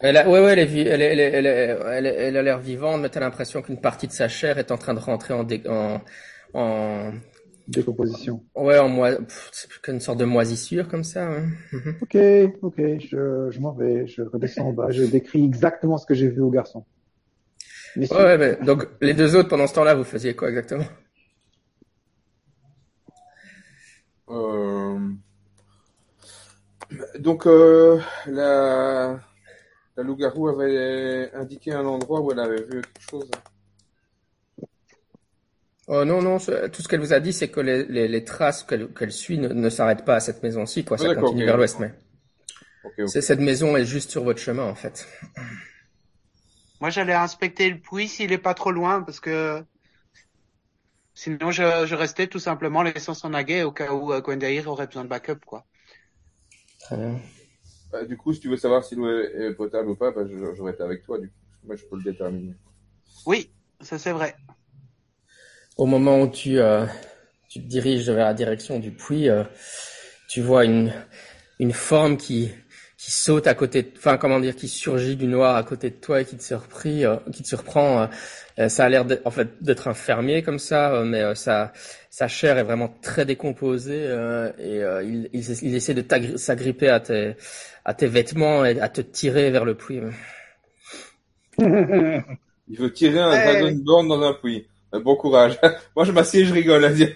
[SPEAKER 1] elle a, ouais, ouais, elle, est, elle, elle, elle, elle, elle a l'air vivante, mais t'as l'impression qu'une partie de sa chair est en train de rentrer en, dé, en, en
[SPEAKER 2] décomposition.
[SPEAKER 1] Ouais, en moi, c'est une sorte de moisissure comme ça. Hein. [LAUGHS]
[SPEAKER 2] Ok, ok, je, je m'en vais, je redescends en bas, je décris exactement ce que j'ai vu au garçon.
[SPEAKER 1] Ouais, mais, donc les deux autres pendant ce temps-là, vous faisiez quoi exactement?
[SPEAKER 3] Euh... Donc euh, la, la loup-garou avait indiqué un endroit où elle avait vu quelque chose.
[SPEAKER 1] Oh non, non, tout ce qu'elle vous a dit, c'est que les, les, les traces qu'elle suit ne, ne s'arrêtent pas à cette maison-ci, quoi. Ça ah, continue vers l'ouest, mais. Cette maison est juste sur votre chemin, en fait.
[SPEAKER 4] Moi, j'allais inspecter le puits s'il est pas trop loin, parce que sinon, je, je restais tout simplement laissant son aguet au cas où euh, Gwendair aurait besoin de backup, quoi.
[SPEAKER 1] Très bien.
[SPEAKER 3] Bah, du coup, si tu veux savoir si l'eau est potable ou pas, bah, j'aurais été avec toi. Du coup. Moi, je peux le déterminer.
[SPEAKER 4] Oui, ça c'est vrai.
[SPEAKER 1] Au moment où tu, euh, tu te diriges vers la direction du puits, euh, tu vois une, une forme qui, qui saute à côté, enfin comment dire, qui surgit du noir à côté de toi et qui te euh, qui te surprend. Euh, ça a l'air en fait d'être un fermier comme ça, mais sa sa chair est vraiment très décomposée et il, il, essaie de s'agripper à tes à tes vêtements et à te tirer vers le puits. [LAUGHS]
[SPEAKER 3] il veut tirer un dragon born dans un puits. Bon courage. [LAUGHS] Moi je m'assieds, je rigole. [LAUGHS]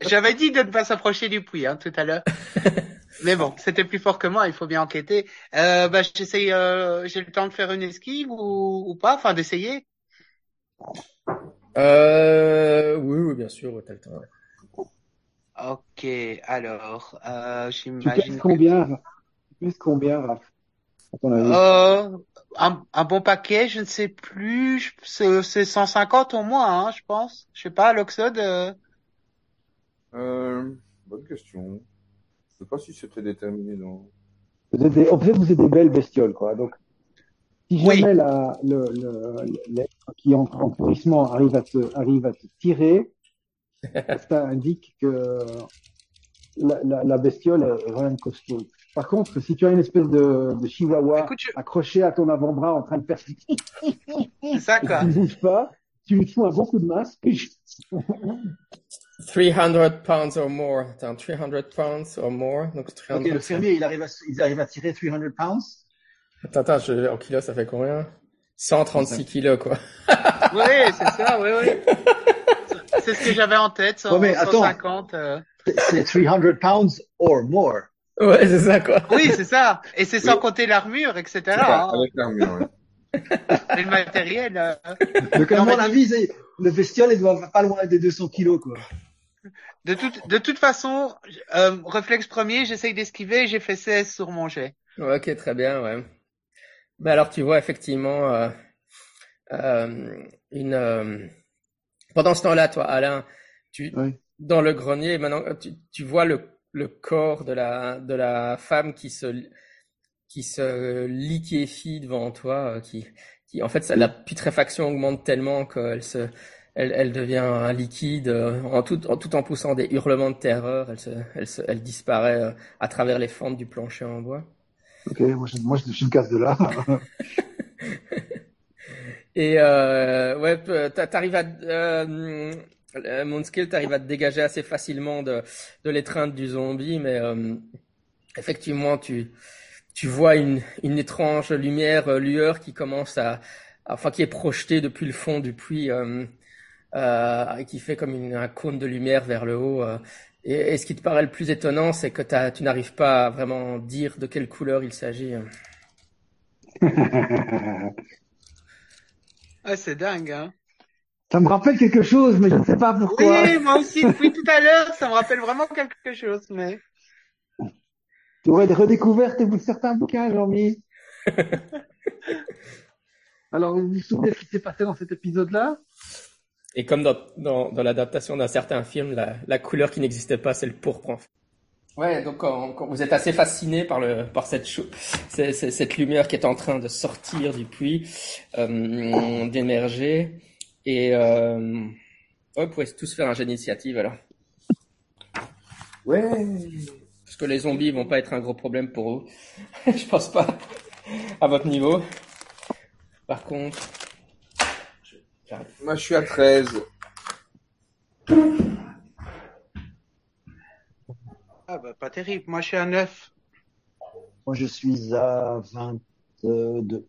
[SPEAKER 4] J'avais dit de ne pas s'approcher du puits hein, tout à l'heure. [LAUGHS] Mais bon, c'était plus fort que moi, il faut bien enquêter. Euh, bah, j'essaye, euh, j'ai le temps de faire une esquive ou, ou pas, enfin d'essayer?
[SPEAKER 1] Euh, oui, oui, bien sûr, t'as le temps.
[SPEAKER 4] Ok, alors, euh, j'imagine.
[SPEAKER 2] Tu combien, tu combien, Raph,
[SPEAKER 4] euh, un, un, bon paquet, je ne sais plus, c'est 150 au moins, hein, je pense. Je sais pas, l'Oxode.
[SPEAKER 3] Euh... euh, bonne question. Je sais pas si c'était déterminé dans.
[SPEAKER 2] Vous êtes des, en fait, vous êtes des belles bestioles, quoi. Donc, si jamais la, le, le, qui en, en pourrissement arrive à te, arrive à te tirer, [LAUGHS] ça indique que la, la, la, bestiole est vraiment costaud. Par contre, si tu as une espèce de, de chihuahua accroché à ton avant-bras en train de faire
[SPEAKER 4] ça, quoi.
[SPEAKER 2] tu ne bouges pas, tu lui fous un bon coup de masque.
[SPEAKER 1] 300 pounds or more. Attends, 300 pounds or more? Donc 300
[SPEAKER 2] ok, le fermier, il arrive, à, il arrive à tirer 300 pounds.
[SPEAKER 1] Attends, attends, je, en kilos, ça fait combien? 136 kilos, quoi. [LAUGHS]
[SPEAKER 4] oui, c'est ça, oui, oui. C'est ce que j'avais en tête, 100, ouais, 150. Euh...
[SPEAKER 2] C'est 300 pounds or more.
[SPEAKER 1] Ouais, c'est ça, quoi.
[SPEAKER 4] Oui, c'est ça. Et c'est sans compter l'armure, etc.
[SPEAKER 3] Hein. Avec l'armure, ouais.
[SPEAKER 4] Et le matériel. Euh...
[SPEAKER 2] Donc, à mon avis, le bestiole, il doit pas loin des 200 kilos, quoi.
[SPEAKER 4] De toute, de toute façon, euh, réflexe premier, j'essaye d'esquiver, j'ai fait 16 sur mon jet.
[SPEAKER 1] Ok, très bien, ouais. Ben alors tu vois effectivement euh, euh, une. Euh, pendant ce temps-là, toi, Alain, tu dans le grenier, maintenant tu, tu vois le, le corps de la de la femme qui se qui se liquéfie devant toi, euh, qui qui en fait ça, la putréfaction augmente tellement qu'elle se elle, elle, devient un liquide euh, en tout, en tout en poussant des hurlements de terreur. Elle, se, elle, se, elle disparaît euh, à travers les fentes du plancher en bois.
[SPEAKER 2] Ok, moi je, moi, je, je me casse de là. [LAUGHS]
[SPEAKER 1] Et euh, ouais, t'arrives à euh, Moonskill, t'arrives à te dégager assez facilement de, l'étreinte du zombie, mais euh, effectivement, tu vois une, étrange lumière, euh, lueur qui commence à, enfin qui est projetée depuis le fond du puits euh, euh, et qui fait comme un cône de lumière vers le haut. Euh. Et, ce qui te paraît le plus étonnant, c'est que tu n'arrives pas à vraiment dire de quelle couleur il s'agit. [LAUGHS]
[SPEAKER 4] ah, c'est dingue, hein
[SPEAKER 2] ça me rappelle quelque chose, mais je ne sais pas pourquoi.
[SPEAKER 4] Oui, moi aussi, depuis tout à l'heure, ça me rappelle vraiment quelque chose, mais.
[SPEAKER 2] Tu aurais redécouvert certains bouquins, Jean-Mi. [LAUGHS] Alors, vous vous souvenez ce qui s'est passé dans cet épisode-là?
[SPEAKER 1] Et comme dans, dans, dans l'adaptation d'un certain film, la, la couleur qui n'existait pas, c'est le pourpre. Ouais, donc quand, quand vous êtes assez fasciné par le par cette cette lumière qui est en train de sortir du puits, euh, d'émerger, et euh, ouais, vous pouvez tous faire un jeu d'initiative alors.
[SPEAKER 3] Ouais
[SPEAKER 1] que les zombies vont pas être un gros problème pour vous. [LAUGHS] je pense pas à votre niveau. Par contre,
[SPEAKER 3] moi je suis à 13.
[SPEAKER 4] Ah bah pas terrible, moi je suis à 9.
[SPEAKER 2] Moi je suis à 22.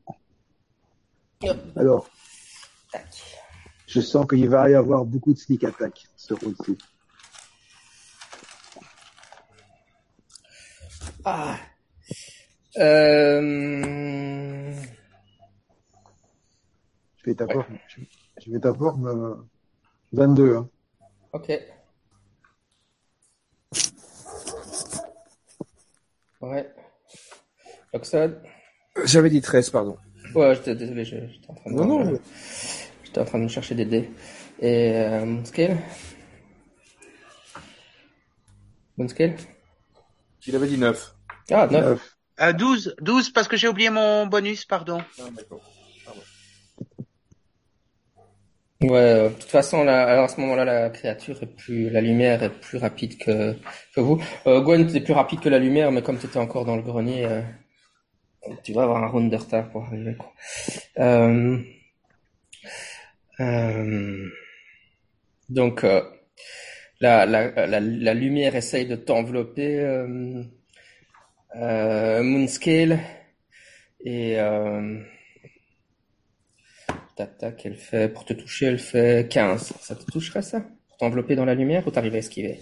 [SPEAKER 2] Alors, je sens qu'il va y avoir beaucoup de sneak attack ce round-ci.
[SPEAKER 1] Ah. Euh...
[SPEAKER 2] Je vais d'abord, ouais. je vais d'abord me 22. Hein.
[SPEAKER 1] Ok. Ouais. Oxford
[SPEAKER 3] J'avais dit 13, pardon.
[SPEAKER 1] Ouais, j'étais désolé, j'étais en train de. Non, non. J'étais en train de chercher des dés. Et euh, scale Bon scale
[SPEAKER 3] il avait dit 9.
[SPEAKER 1] Ah, 9.
[SPEAKER 4] Euh, 12, 12 parce que j'ai oublié mon bonus, pardon. Ah, d'accord. Ah,
[SPEAKER 1] ouais. ouais, euh, de toute façon, là, alors à ce moment-là, la créature est plus, la lumière est plus rapide que, que vous. Euh, Gwen, t'es plus rapide que la lumière, mais comme tu étais encore dans le grenier, euh, tu vas avoir un round de retard pour arriver. Quoi. Euh, donc, euh, la, la, la, la lumière essaye de t'envelopper, euh, euh, Moonscale, et euh, tac, elle fait, pour te toucher, elle fait 15. Ça te toucherait ça? Pour t'envelopper dans la lumière ou t'arrives à esquiver?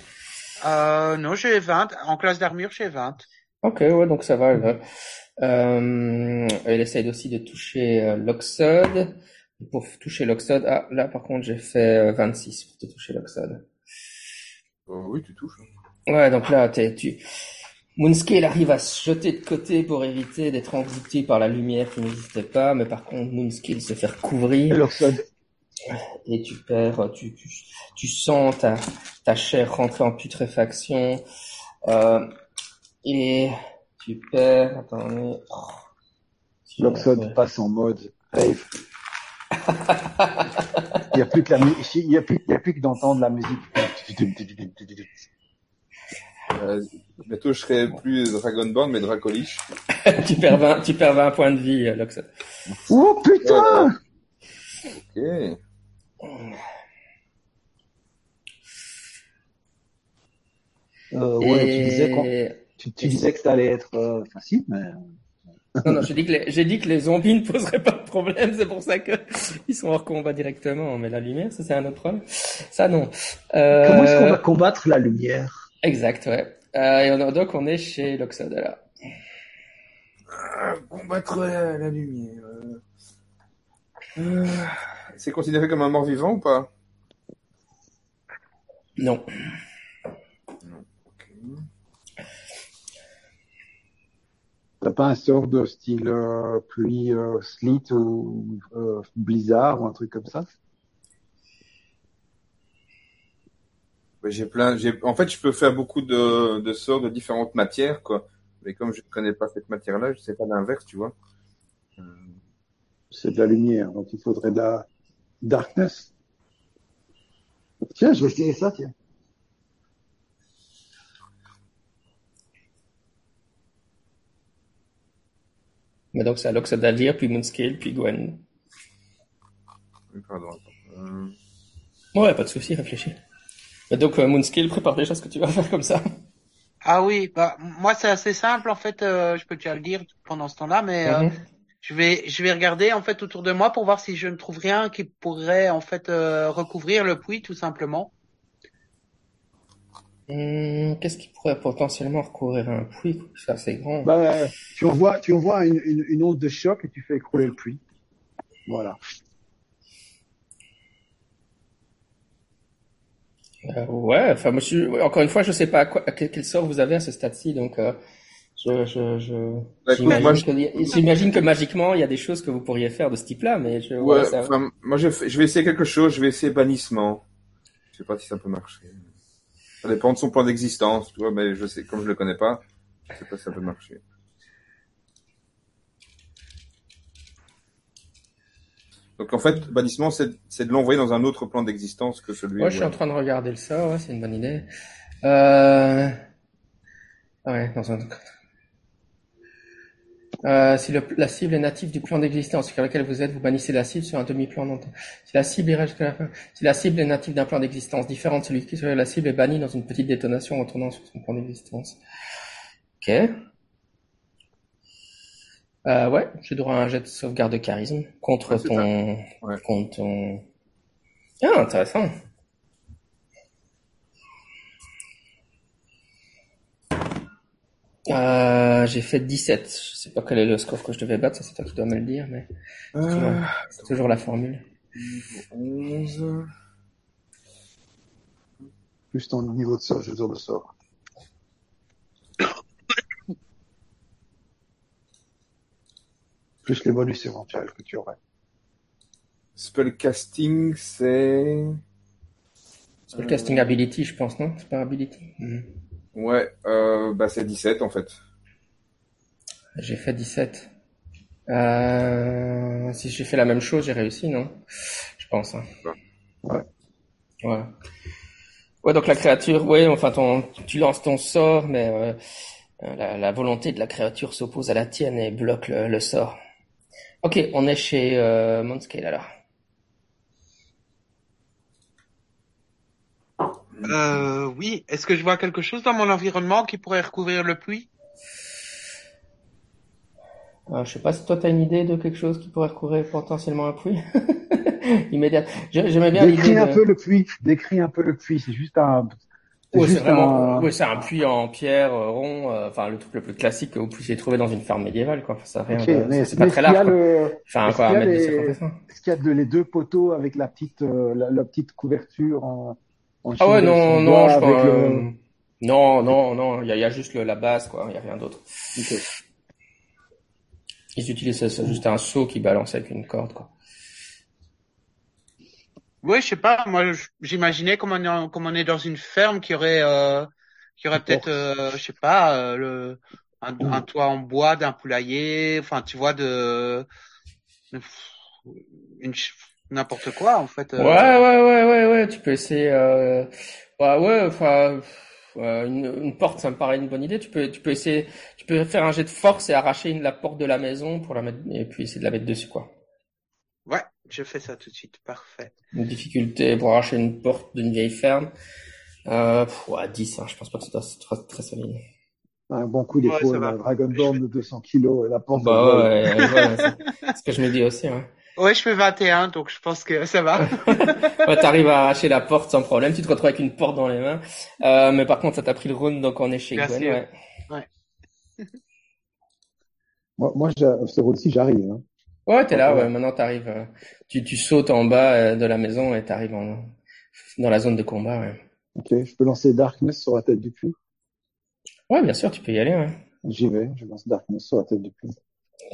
[SPEAKER 4] Euh, Non, j'ai 20. En classe d'armure, j'ai 20.
[SPEAKER 1] Ok, ouais, donc ça va. Elle, va. Euh, elle essaye aussi de toucher euh, l'Oxode. Pour toucher l'Oxode, ah, là par contre j'ai fait 26 pour te toucher l'Oxode.
[SPEAKER 3] Euh, oui, tu touches.
[SPEAKER 1] Ouais, donc là, t'es, tu... Moonscale arrive à se jeter de côté pour éviter d'être englouti par la lumière qui n'existait pas, mais par contre, Moonscale se fait recouvrir. Et tu perds, tu, tu, tu sens ta, ta chair rentrer en putréfaction, euh, et tu perds, attendez. Oh,
[SPEAKER 2] L'Oxode passe en mode rave. Il n'y a plus que la il y a plus, il y a plus que d'entendre la musique.
[SPEAKER 3] Euh, bientôt, je serai plus Dragonborn, mais Dracolich. [LAUGHS]
[SPEAKER 1] tu perds 20, tu perds 20 points de vie, Lox.
[SPEAKER 2] Oh, putain!
[SPEAKER 3] Ok.
[SPEAKER 2] Euh, ouais, Et... tu disais, tu, tu disais que ça allait être euh, facile, mais
[SPEAKER 1] non, non, j'ai dit que les, j'ai dit que les zombies ne poseraient pas de problème, c'est pour ça que ils sont hors combat directement. Mais la lumière, ça c'est un autre problème. Ça non.
[SPEAKER 2] Euh... Comment est-ce qu'on va combattre la lumière?
[SPEAKER 1] Exact, ouais. Euh, et on, donc on est chez Loxode là.
[SPEAKER 3] Ah, combattre la, la lumière. Euh... C'est considéré comme un mort vivant ou pas?
[SPEAKER 1] Non.
[SPEAKER 2] T'as pas un sort de style euh, pluie, euh, sleet ou euh, blizzard ou un truc comme ça?
[SPEAKER 3] J'ai plein. J'ai. En fait, je peux faire beaucoup de, de sorts de différentes matières, quoi. Mais comme je ne connais pas cette matière-là, je sais pas l'inverse, tu vois.
[SPEAKER 2] C'est de la lumière, donc il faudrait de la darkness. Tiens, je vais essayer ça, tiens.
[SPEAKER 1] Mais donc c'est à Loxodalire, puis Moonscale, puis Gwen.
[SPEAKER 3] pardon. Euh...
[SPEAKER 1] Ouais, pas de souci, réfléchis. Donc, euh, Moonscale, prépare déjà ce que tu vas [LAUGHS] faire comme ça.
[SPEAKER 4] Ah oui, bah moi c'est assez simple en fait. Euh, je peux déjà le dire pendant ce temps-là, mais euh, mhm. je vais je vais regarder en fait autour de moi pour voir si je ne trouve rien qui pourrait en fait recouvrir le puits tout simplement.
[SPEAKER 1] Hum, qu'est-ce qui pourrait potentiellement recouvrir un puits C'est assez grand.
[SPEAKER 2] Bah, tu envoies, tu envoies une, une, une, onde de choc et tu fais écrouler le puits. Voilà.
[SPEAKER 1] Euh, ouais, enfin, moi, encore une fois, je sais pas quoi, quel, sort vous avez à ce stade-ci, donc euh, je, je, je bah, j'imagine que, magiquement, il y a des choses que vous pourriez faire de ce type-là, mais je,
[SPEAKER 3] ouais, moi, je, je vais essayer quelque chose. Je vais essayer bannissement. Je sais pas si ça peut marcher. Ça dépend de son plan d'existence, tu vois, mais je sais, comme je le connais pas, je sais pas si ça peut marcher. Donc en fait, bannissement, c'est de l'envoyer dans un autre plan d'existence que celui.
[SPEAKER 1] Moi, je suis en train de regarder le sort, ouais, c'est une bonne idée. Euh... Ouais, dans un. Euh, si le, la cible est native du plan d'existence sur lequel vous êtes, vous bannissez la cible sur un demi-plan d'entente. Si la cible ira jusqu'à la fin, si la cible est native d'un plan d'existence différent de celui qui sur la cible est bannie dans une petite détonation en retournant sur son plan d'existence. Ok. Euh, ouais, j'ai droit à un jet de sauvegarde de charisme contre ton, contre ton. Ah, intéressant. Euh, j'ai fait 17. Je sais pas quel est le score que je devais battre, ça c'est toi qui dois me le dire, mais euh... c'est toujours la formule.
[SPEAKER 3] 11.
[SPEAKER 2] Plus ton niveau de sort, je veux de sort. [COUGHS] plus les bonus éventuels que tu aurais.
[SPEAKER 3] Spellcasting, c'est...
[SPEAKER 1] Spellcasting ability, je pense, non? C'est pas ability?
[SPEAKER 3] Mhm. Ouais, euh, bah c'est 17 en fait.
[SPEAKER 1] J'ai fait 17. Euh, si j'ai fait la même chose, j'ai réussi, non? Je pense. Hein.
[SPEAKER 2] Ouais.
[SPEAKER 1] Ouais. Ouais, donc la créature, ouais, enfin, ton, tu lances ton sort, mais euh, la, la, volonté de la créature s'oppose à la tienne et bloque le, le sort. Ok, on est chez euh, Monscale alors.
[SPEAKER 4] Euh, oui. Est-ce que je vois quelque chose dans mon environnement qui pourrait recouvrir le puits?
[SPEAKER 1] Euh, Je sais pas si toi tu as une idée de quelque chose qui pourrait recouvrir potentiellement un puits. [LAUGHS] Immédiat. J'aimais bien.
[SPEAKER 2] Décris un peu le puits. Décris un peu le puits. C'est juste un
[SPEAKER 1] oui, c'est vraiment, un... c'est un puits en pierre euh, rond, euh, enfin le truc le plus classique que vous puissiez trouver dans une ferme médiévale, quoi. Ça rien, c'est pas très large. Enfin,
[SPEAKER 2] quoi, Est-ce qu'il y a de, les deux poteaux avec la petite, euh, la, petite couverture en
[SPEAKER 1] Ah ouais, non, non, je crois, non, non, non, il y a, y a, juste le, la base, quoi. Il y a rien d'autre. Okay. Ils utilisent juste un seau qui balance avec une corde, quoi.
[SPEAKER 4] Oui, je sais pas. Moi, j'imaginais comme on est, comme on est dans une ferme qui aurait, euh, qui aurait peut-être, euh, je sais pas, euh, le, un, toit en bois d'un poulailler. Enfin, tu vois, de, une, n'importe quoi en fait.
[SPEAKER 1] Ouais, ouais, ouais, ouais, ouais. Tu peux essayer. Euh, ouais, ouais. Enfin. Une, une, porte, ça me paraît une bonne idée. Tu peux, tu peux essayer, tu peux faire un jet de force et arracher une, la porte de la maison pour la mettre et puis essayer de la mettre dessus, quoi.
[SPEAKER 4] Ouais, je fais ça tout de suite, parfait.
[SPEAKER 1] Une difficulté pour arracher une porte d'une vieille ferme. Euh, ouais, 10, hein, je pense pas que ce soit très, solide.
[SPEAKER 2] Un bon coup d'épaule, ouais, Dragonborn de 200 kilos et la porte.
[SPEAKER 1] Bah ouais, ouais c'est ce que je me dis aussi. Ouais.
[SPEAKER 4] Ouais, je fais 21, donc je pense que ça va. [LAUGHS]
[SPEAKER 1] ouais, t'arrives à arracher la porte sans problème. Tu te retrouves avec une porte dans les mains. Euh, mais par contre, ça t'a pris le round, donc on est chez Gwen. Ouais. ouais. [LAUGHS]
[SPEAKER 2] moi, moi, ce round-ci, j'arrive. Hein.
[SPEAKER 1] Ouais, t'es là, ouais. Maintenant, t'arrives, euh, tu, tu sautes en bas euh, de la maison et t'arrives en, dans la zone de combat, ouais.
[SPEAKER 2] Ok, je peux lancer Darkness sur la tête du puits?
[SPEAKER 1] Ouais, bien sûr, tu peux y aller, ouais.
[SPEAKER 2] J'y vais, je lance Darkness sur la tête du puits.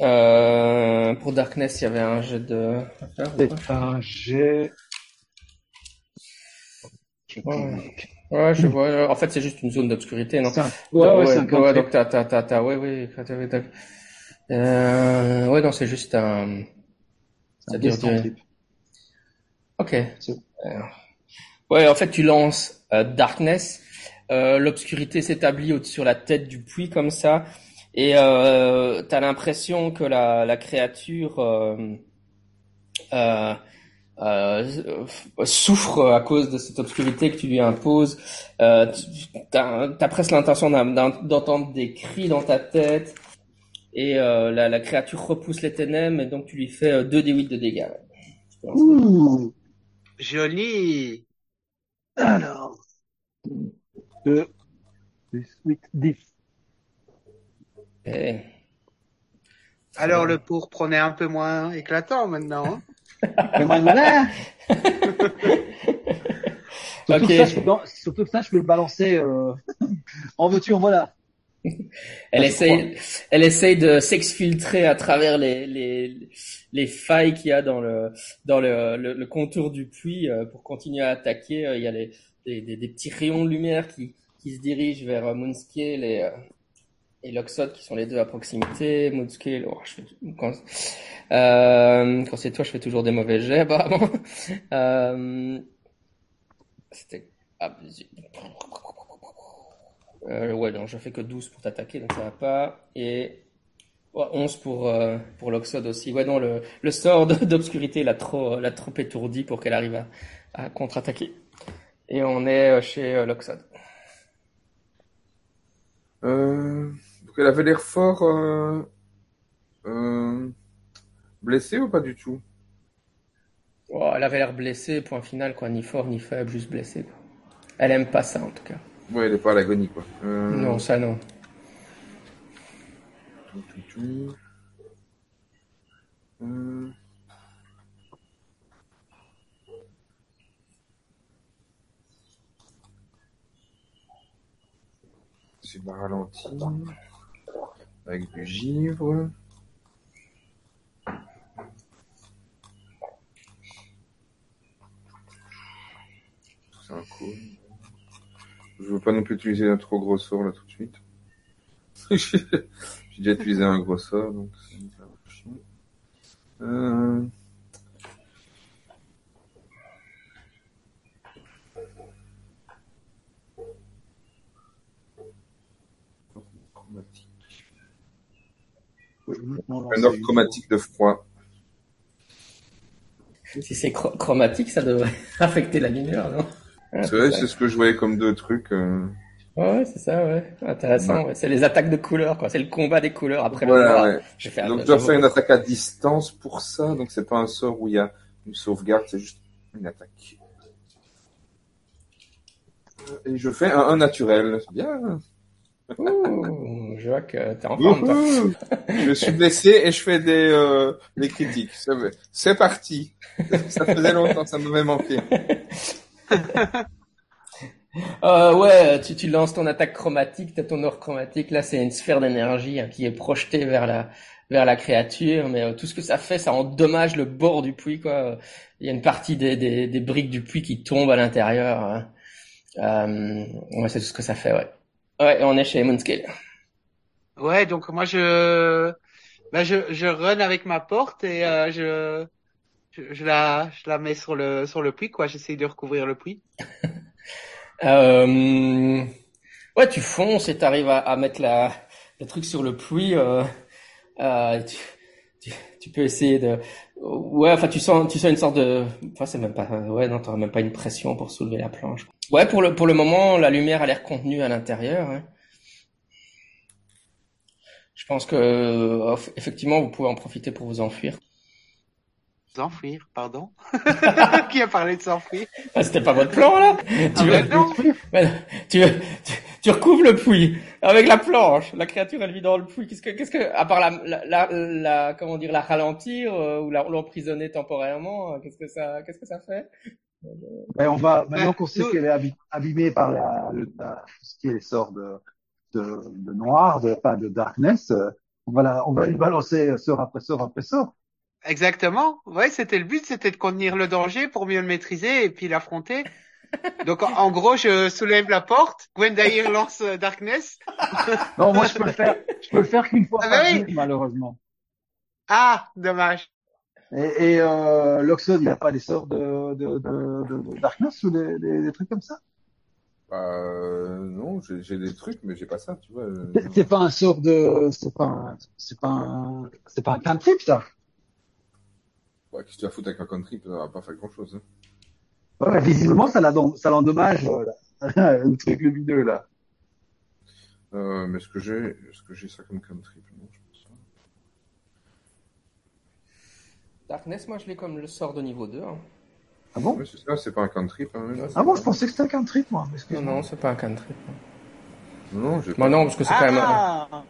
[SPEAKER 1] Euh, pour Darkness, il y avait un jet de...
[SPEAKER 2] C'est un jet...
[SPEAKER 1] Ouais. je vois. En fait, c'est juste une zone d'obscurité, non?
[SPEAKER 2] Ouais, ouais,
[SPEAKER 1] ouais, ouais, donc t'as, t'as, t'as, ouais, ouais, euh, ouais, non, c'est juste un.
[SPEAKER 2] Ça dire
[SPEAKER 1] Ok. Euh, ouais, en fait, tu lances euh, Darkness. Euh, L'obscurité s'établit sur la tête du puits comme ça, et euh, t'as l'impression que la, la créature euh, euh, souffre à cause de cette obscurité que tu lui imposes. Euh, tu as, presque l'intention d'entendre des cris dans ta tête et euh, la, la, créature repousse les ténèbres et donc tu lui fais 2 d 8 de dégâts.
[SPEAKER 4] Ouh, joli.
[SPEAKER 2] Alors, 2, 8, 10.
[SPEAKER 1] Eh.
[SPEAKER 4] Alors le pourpre, est un peu moins éclatant maintenant.
[SPEAKER 2] Hein [LAUGHS] moins malin. [LAUGHS] surtout, que ça, je peux, surtout, que ça, je peux le balancer euh, [LAUGHS] en veux-tu, en voilà.
[SPEAKER 1] Elle essaye, elle essaye de s'exfiltrer à travers les, les, les failles qu'il y a dans le dans le, le, contour du puits euh, pour continuer à attaquer. Euh, il y a les, des, des, petits rayons de lumière qui, qui se dirigent vers Moonscale et, et Loxod qui sont les deux à proximité. Moodscale, oh, je fais, quand, euh, quand c'est toi, je fais toujours des mauvais jets apparemment. [LAUGHS] Euh, C'était euh, ouais, non, je fais que 12 pour t'attaquer, donc ça va pas. Et 11 pour euh, pour Loxod aussi. Ouais, non, le, le sort d'obscurité l'a trop l'a trop étourdi pour qu'elle arrive à, à contre-attaquer. Et on est euh, chez Loxod.
[SPEAKER 3] Euh... Elle avait l'air fort euh, euh, blessée ou pas du tout?
[SPEAKER 1] Oh, Elle avait l'air blessée, point final, quoi. Ni fort, ni faible, juste blessée. Elle aime pas ça, en tout cas.
[SPEAKER 3] Ouais, elle est pas à l'agonie, quoi.
[SPEAKER 1] Euh... Non, ça non.
[SPEAKER 3] Tout, tout, tout. C'est ma ralenti avec du givre. C'est un. Je veux pas non plus utiliser un trop gros sort là tout de suite. [LAUGHS] J'ai déjà utilisé un gros sort, donc c'est euh... Un ordre chromatique de froid.
[SPEAKER 1] Si c'est chromatique, ça devrait [LAUGHS] affecter la lumière, non
[SPEAKER 3] C'est vrai, c'est ce que je voyais comme deux trucs. Euh...
[SPEAKER 1] Ouais, c'est ça, ouais. Intéressant. Ouais. C'est les attaques de couleurs, quoi. C'est le combat des couleurs après
[SPEAKER 3] voilà, le ouais. donc, je dois faire une attaque à distance pour ça. Donc, c'est pas un sort où il y a une sauvegarde, c'est juste une attaque. Et je fais un, un naturel. C'est bien
[SPEAKER 1] vois que t'es en forme.
[SPEAKER 3] je suis blessé et je fais des, euh, des critiques. C'est parti. Ça faisait longtemps, ça m'avait manqué. [LAUGHS]
[SPEAKER 1] euh, ouais, tu, tu lances ton attaque chromatique, t'as ton or chromatique. Là, c'est une sphère d'énergie hein, qui est projetée vers la vers la créature, mais euh, tout ce que ça fait, ça endommage le bord du puits. Quoi. Il y a une partie des, des, des briques du puits qui tombent à l'intérieur. Hein. Euh, ouais, c'est tout ce que ça fait, ouais. Ouais, on est chez Moonscale.
[SPEAKER 4] Ouais, donc moi je, bah je, je run avec ma porte et euh, je, je, la, je la mets sur le sur le puits quoi. J'essaye de recouvrir le puits. [LAUGHS]
[SPEAKER 1] euh... Ouais, tu fonces et t'arrives à, à mettre la le truc sur le puits. Euh... Euh, tu, tu, peux essayer de, ouais, enfin tu sens tu sens une sorte de, enfin c'est même pas, ouais non t'auras même pas une pression pour soulever la planche. Ouais, pour le, pour le moment, la lumière a l'air contenue à l'intérieur. Hein. Je pense que euh, effectivement, vous pouvez en profiter pour vous enfuir.
[SPEAKER 4] S'enfuir, pardon? [LAUGHS] [LAUGHS] Qui a parlé de s'enfuir?
[SPEAKER 1] Ah, C'était pas votre plan là
[SPEAKER 4] ah, tu, veux...
[SPEAKER 1] tu, tu, recouvres le puits avec la planche. La créature elle vit dans le puits. Qu'est-ce que, qu'est-ce que, à part la, la, la, comment dire, la ralentir euh, ou l'emprisonner temporairement, euh, qu'est-ce que ça, qu'est-ce que ça fait?
[SPEAKER 2] Ben, on va, maintenant qu'on sait qu'elle est abîmée par la, ce qui est les sorts de, de, de noir, de, pas de darkness, euh, on va la, on va lui balancer sort après sort après sort.
[SPEAKER 4] Exactement. Ouais, c'était le but, c'était de contenir le danger pour mieux le maîtriser et puis l'affronter. [LAUGHS] Donc en, gros, je soulève la porte, Gwendair lance euh, Darkness. [LAUGHS]
[SPEAKER 2] non, moi je peux le faire, je peux le faire qu'une fois ah, par bah malheureusement.
[SPEAKER 4] Ah, dommage.
[SPEAKER 2] Et, et euh, Loxod, il n'a pas des sorts de, de, de, de Darkness ou des, des, des, trucs comme ça?
[SPEAKER 3] Euh, Non, j'ai des trucs, mais j'ai pas ça, tu vois.
[SPEAKER 2] C'est pas un sort de, c'est pas, c'est pas un, c'est pas un cantrip ça.
[SPEAKER 3] Ouais, qu'est-ce que tu vas foutre avec un country Ça va pas faire grand-chose. Hein.
[SPEAKER 2] Ouais, visiblement, ça l'endommage, [LAUGHS] le truc lumineux, là.
[SPEAKER 3] Euh, mais est-ce que j'ai est-ce que j'ai ça comme country? Non, je pense pas.
[SPEAKER 1] Darkness, moi je l'ai comme le sort de niveau 2. Hein.
[SPEAKER 2] Ah bon?
[SPEAKER 3] Ouais, c'est ça, c'est pas un country même.
[SPEAKER 2] Ah bon, je pensais que c'était un country, moi.
[SPEAKER 1] Non, non, c'est pas un country.
[SPEAKER 3] Non,
[SPEAKER 1] non, parce que c'est quand même.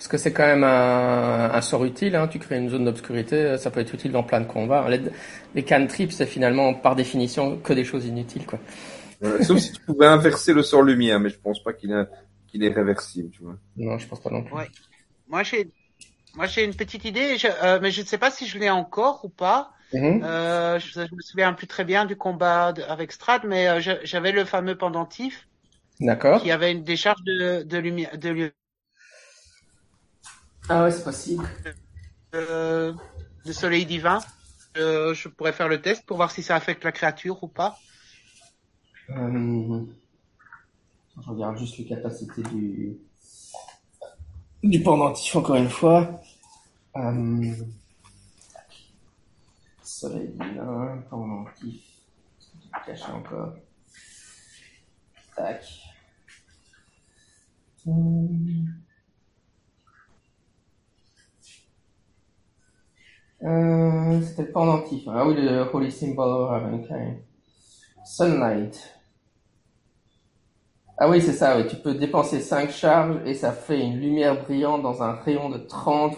[SPEAKER 1] Parce que c'est quand même un, un, sort utile, hein. tu crées une zone d'obscurité, ça peut être utile dans plein de combats. Les, les cantrips, c'est finalement par définition que des choses inutiles. Quoi.
[SPEAKER 3] sauf si tu pouvais inverser le sort lumière, mais je pense pas qu'il est, qu'il est réversible. Tu vois.
[SPEAKER 1] Non, je pense pas non plus.
[SPEAKER 4] Ouais. Moi, j'ai, moi, j'ai une petite idée, je, euh, mais je ne sais pas si je l'ai encore ou pas. Mm-hmm. euh, je, je, me souviens plus très bien du combat avec Strad, mais euh, j'avais le fameux pendentif.
[SPEAKER 1] D'accord.
[SPEAKER 4] Qui avait une décharge de, de lumière, de
[SPEAKER 1] ah ouais, c'est possible.
[SPEAKER 4] Euh, le soleil divin. Euh, je pourrais faire le test pour voir si ça affecte la créature ou pas.
[SPEAKER 1] Euh, je regarde juste les capacités du du pendentif encore une fois. Euh... Soleil divin, pendentif. Caché encore. Tac. Hum... Euh, c'était le pendentif. Ah oui, le Holy Symbol of Ravenkind. Sunlight. Ah oui, c'est ça, oui. Tu peux dépenser 5 charges et ça fait une lumière brillante dans un rayon de 30,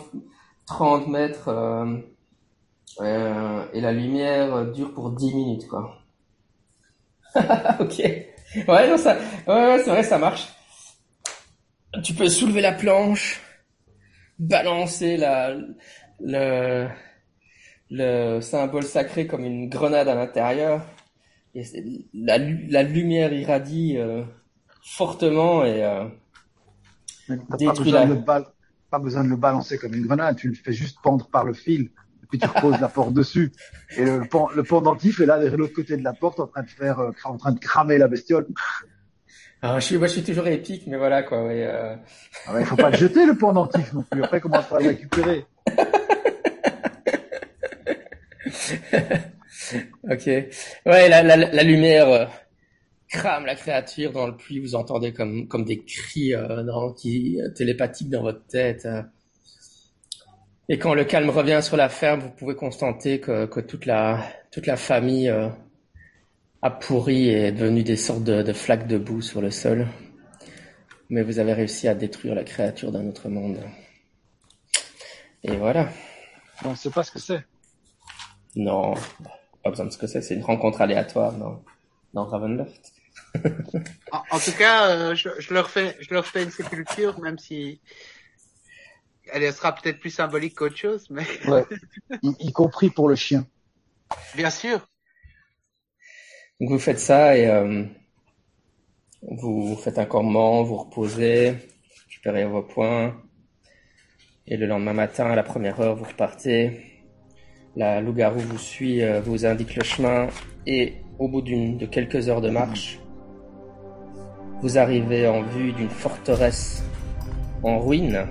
[SPEAKER 1] 30 mètres. Euh, euh, et la lumière dure pour 10 minutes, quoi. [LAUGHS] ok. Ouais, non, ça, ouais, ouais c'est vrai, ça marche. Tu peux soulever la planche, balancer la, le, le symbole sacré comme une grenade à l'intérieur. Et la, la lumière irradie euh, fortement et euh,
[SPEAKER 2] pas besoin, de pas besoin de le balancer comme une grenade, tu le fais juste pendre par le fil et puis tu reposes la porte dessus. Et le, le pendentif est là de l'autre côté de la porte en train de faire, euh, en train de cramer la bestiole.
[SPEAKER 1] Alors, je suis, moi, je suis toujours épique, mais voilà quoi. Ouais,
[SPEAKER 2] ah ouais, faut pas le jeter le pendentif non plus. Après, comment on va le récupérer? [LAUGHS] [LAUGHS]
[SPEAKER 1] ok. Ouais, la, lumière euh, crame la créature dans le puits. Vous entendez comme, comme des cris euh, qui, euh, télépathiques dans votre tête. Et quand le calme revient sur la ferme, vous pouvez constater que, que toute la toute la famille a pourri et est devenue des sortes de, de flaques de boue sur le sol. Mais vous avez réussi à détruire la créature d'un autre monde. Et voilà.
[SPEAKER 2] On ne sait pas ce que c'est.
[SPEAKER 1] Non, pas besoin de ce que c'est, c'est une rencontre aléatoire dans, dans Ravenloft.
[SPEAKER 4] en, tout cas, euh, je, je, leur fais, je leur fais une sépulture, même si elle sera peut-être plus symbolique qu'autre chose, mais.
[SPEAKER 2] ouais. Y, compris pour le chien.
[SPEAKER 4] Bien sûr.
[SPEAKER 1] Donc vous faites ça et euh, vous faites un campement, vous reposez, récupérez vos points, et le lendemain matin, à la première heure, vous repartez la loup-garou vous suit, euh, vous indique le chemin et au bout d'une de quelques heures de marche, vous arrivez en vue d'une forteresse en ruine,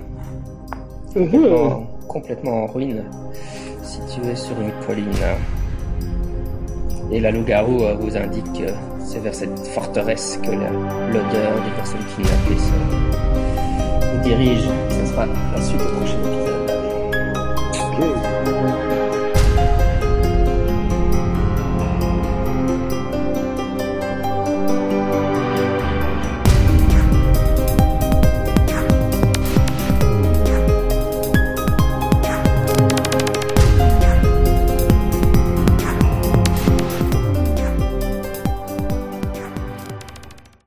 [SPEAKER 1] complètement, en ruine, située sur une colline. Et la loup-garou euh, vous indique que c'est vers cette forteresse que l'odeur des personnes kidnappées se vous dirige. Ce sera la suite au prochain épisode.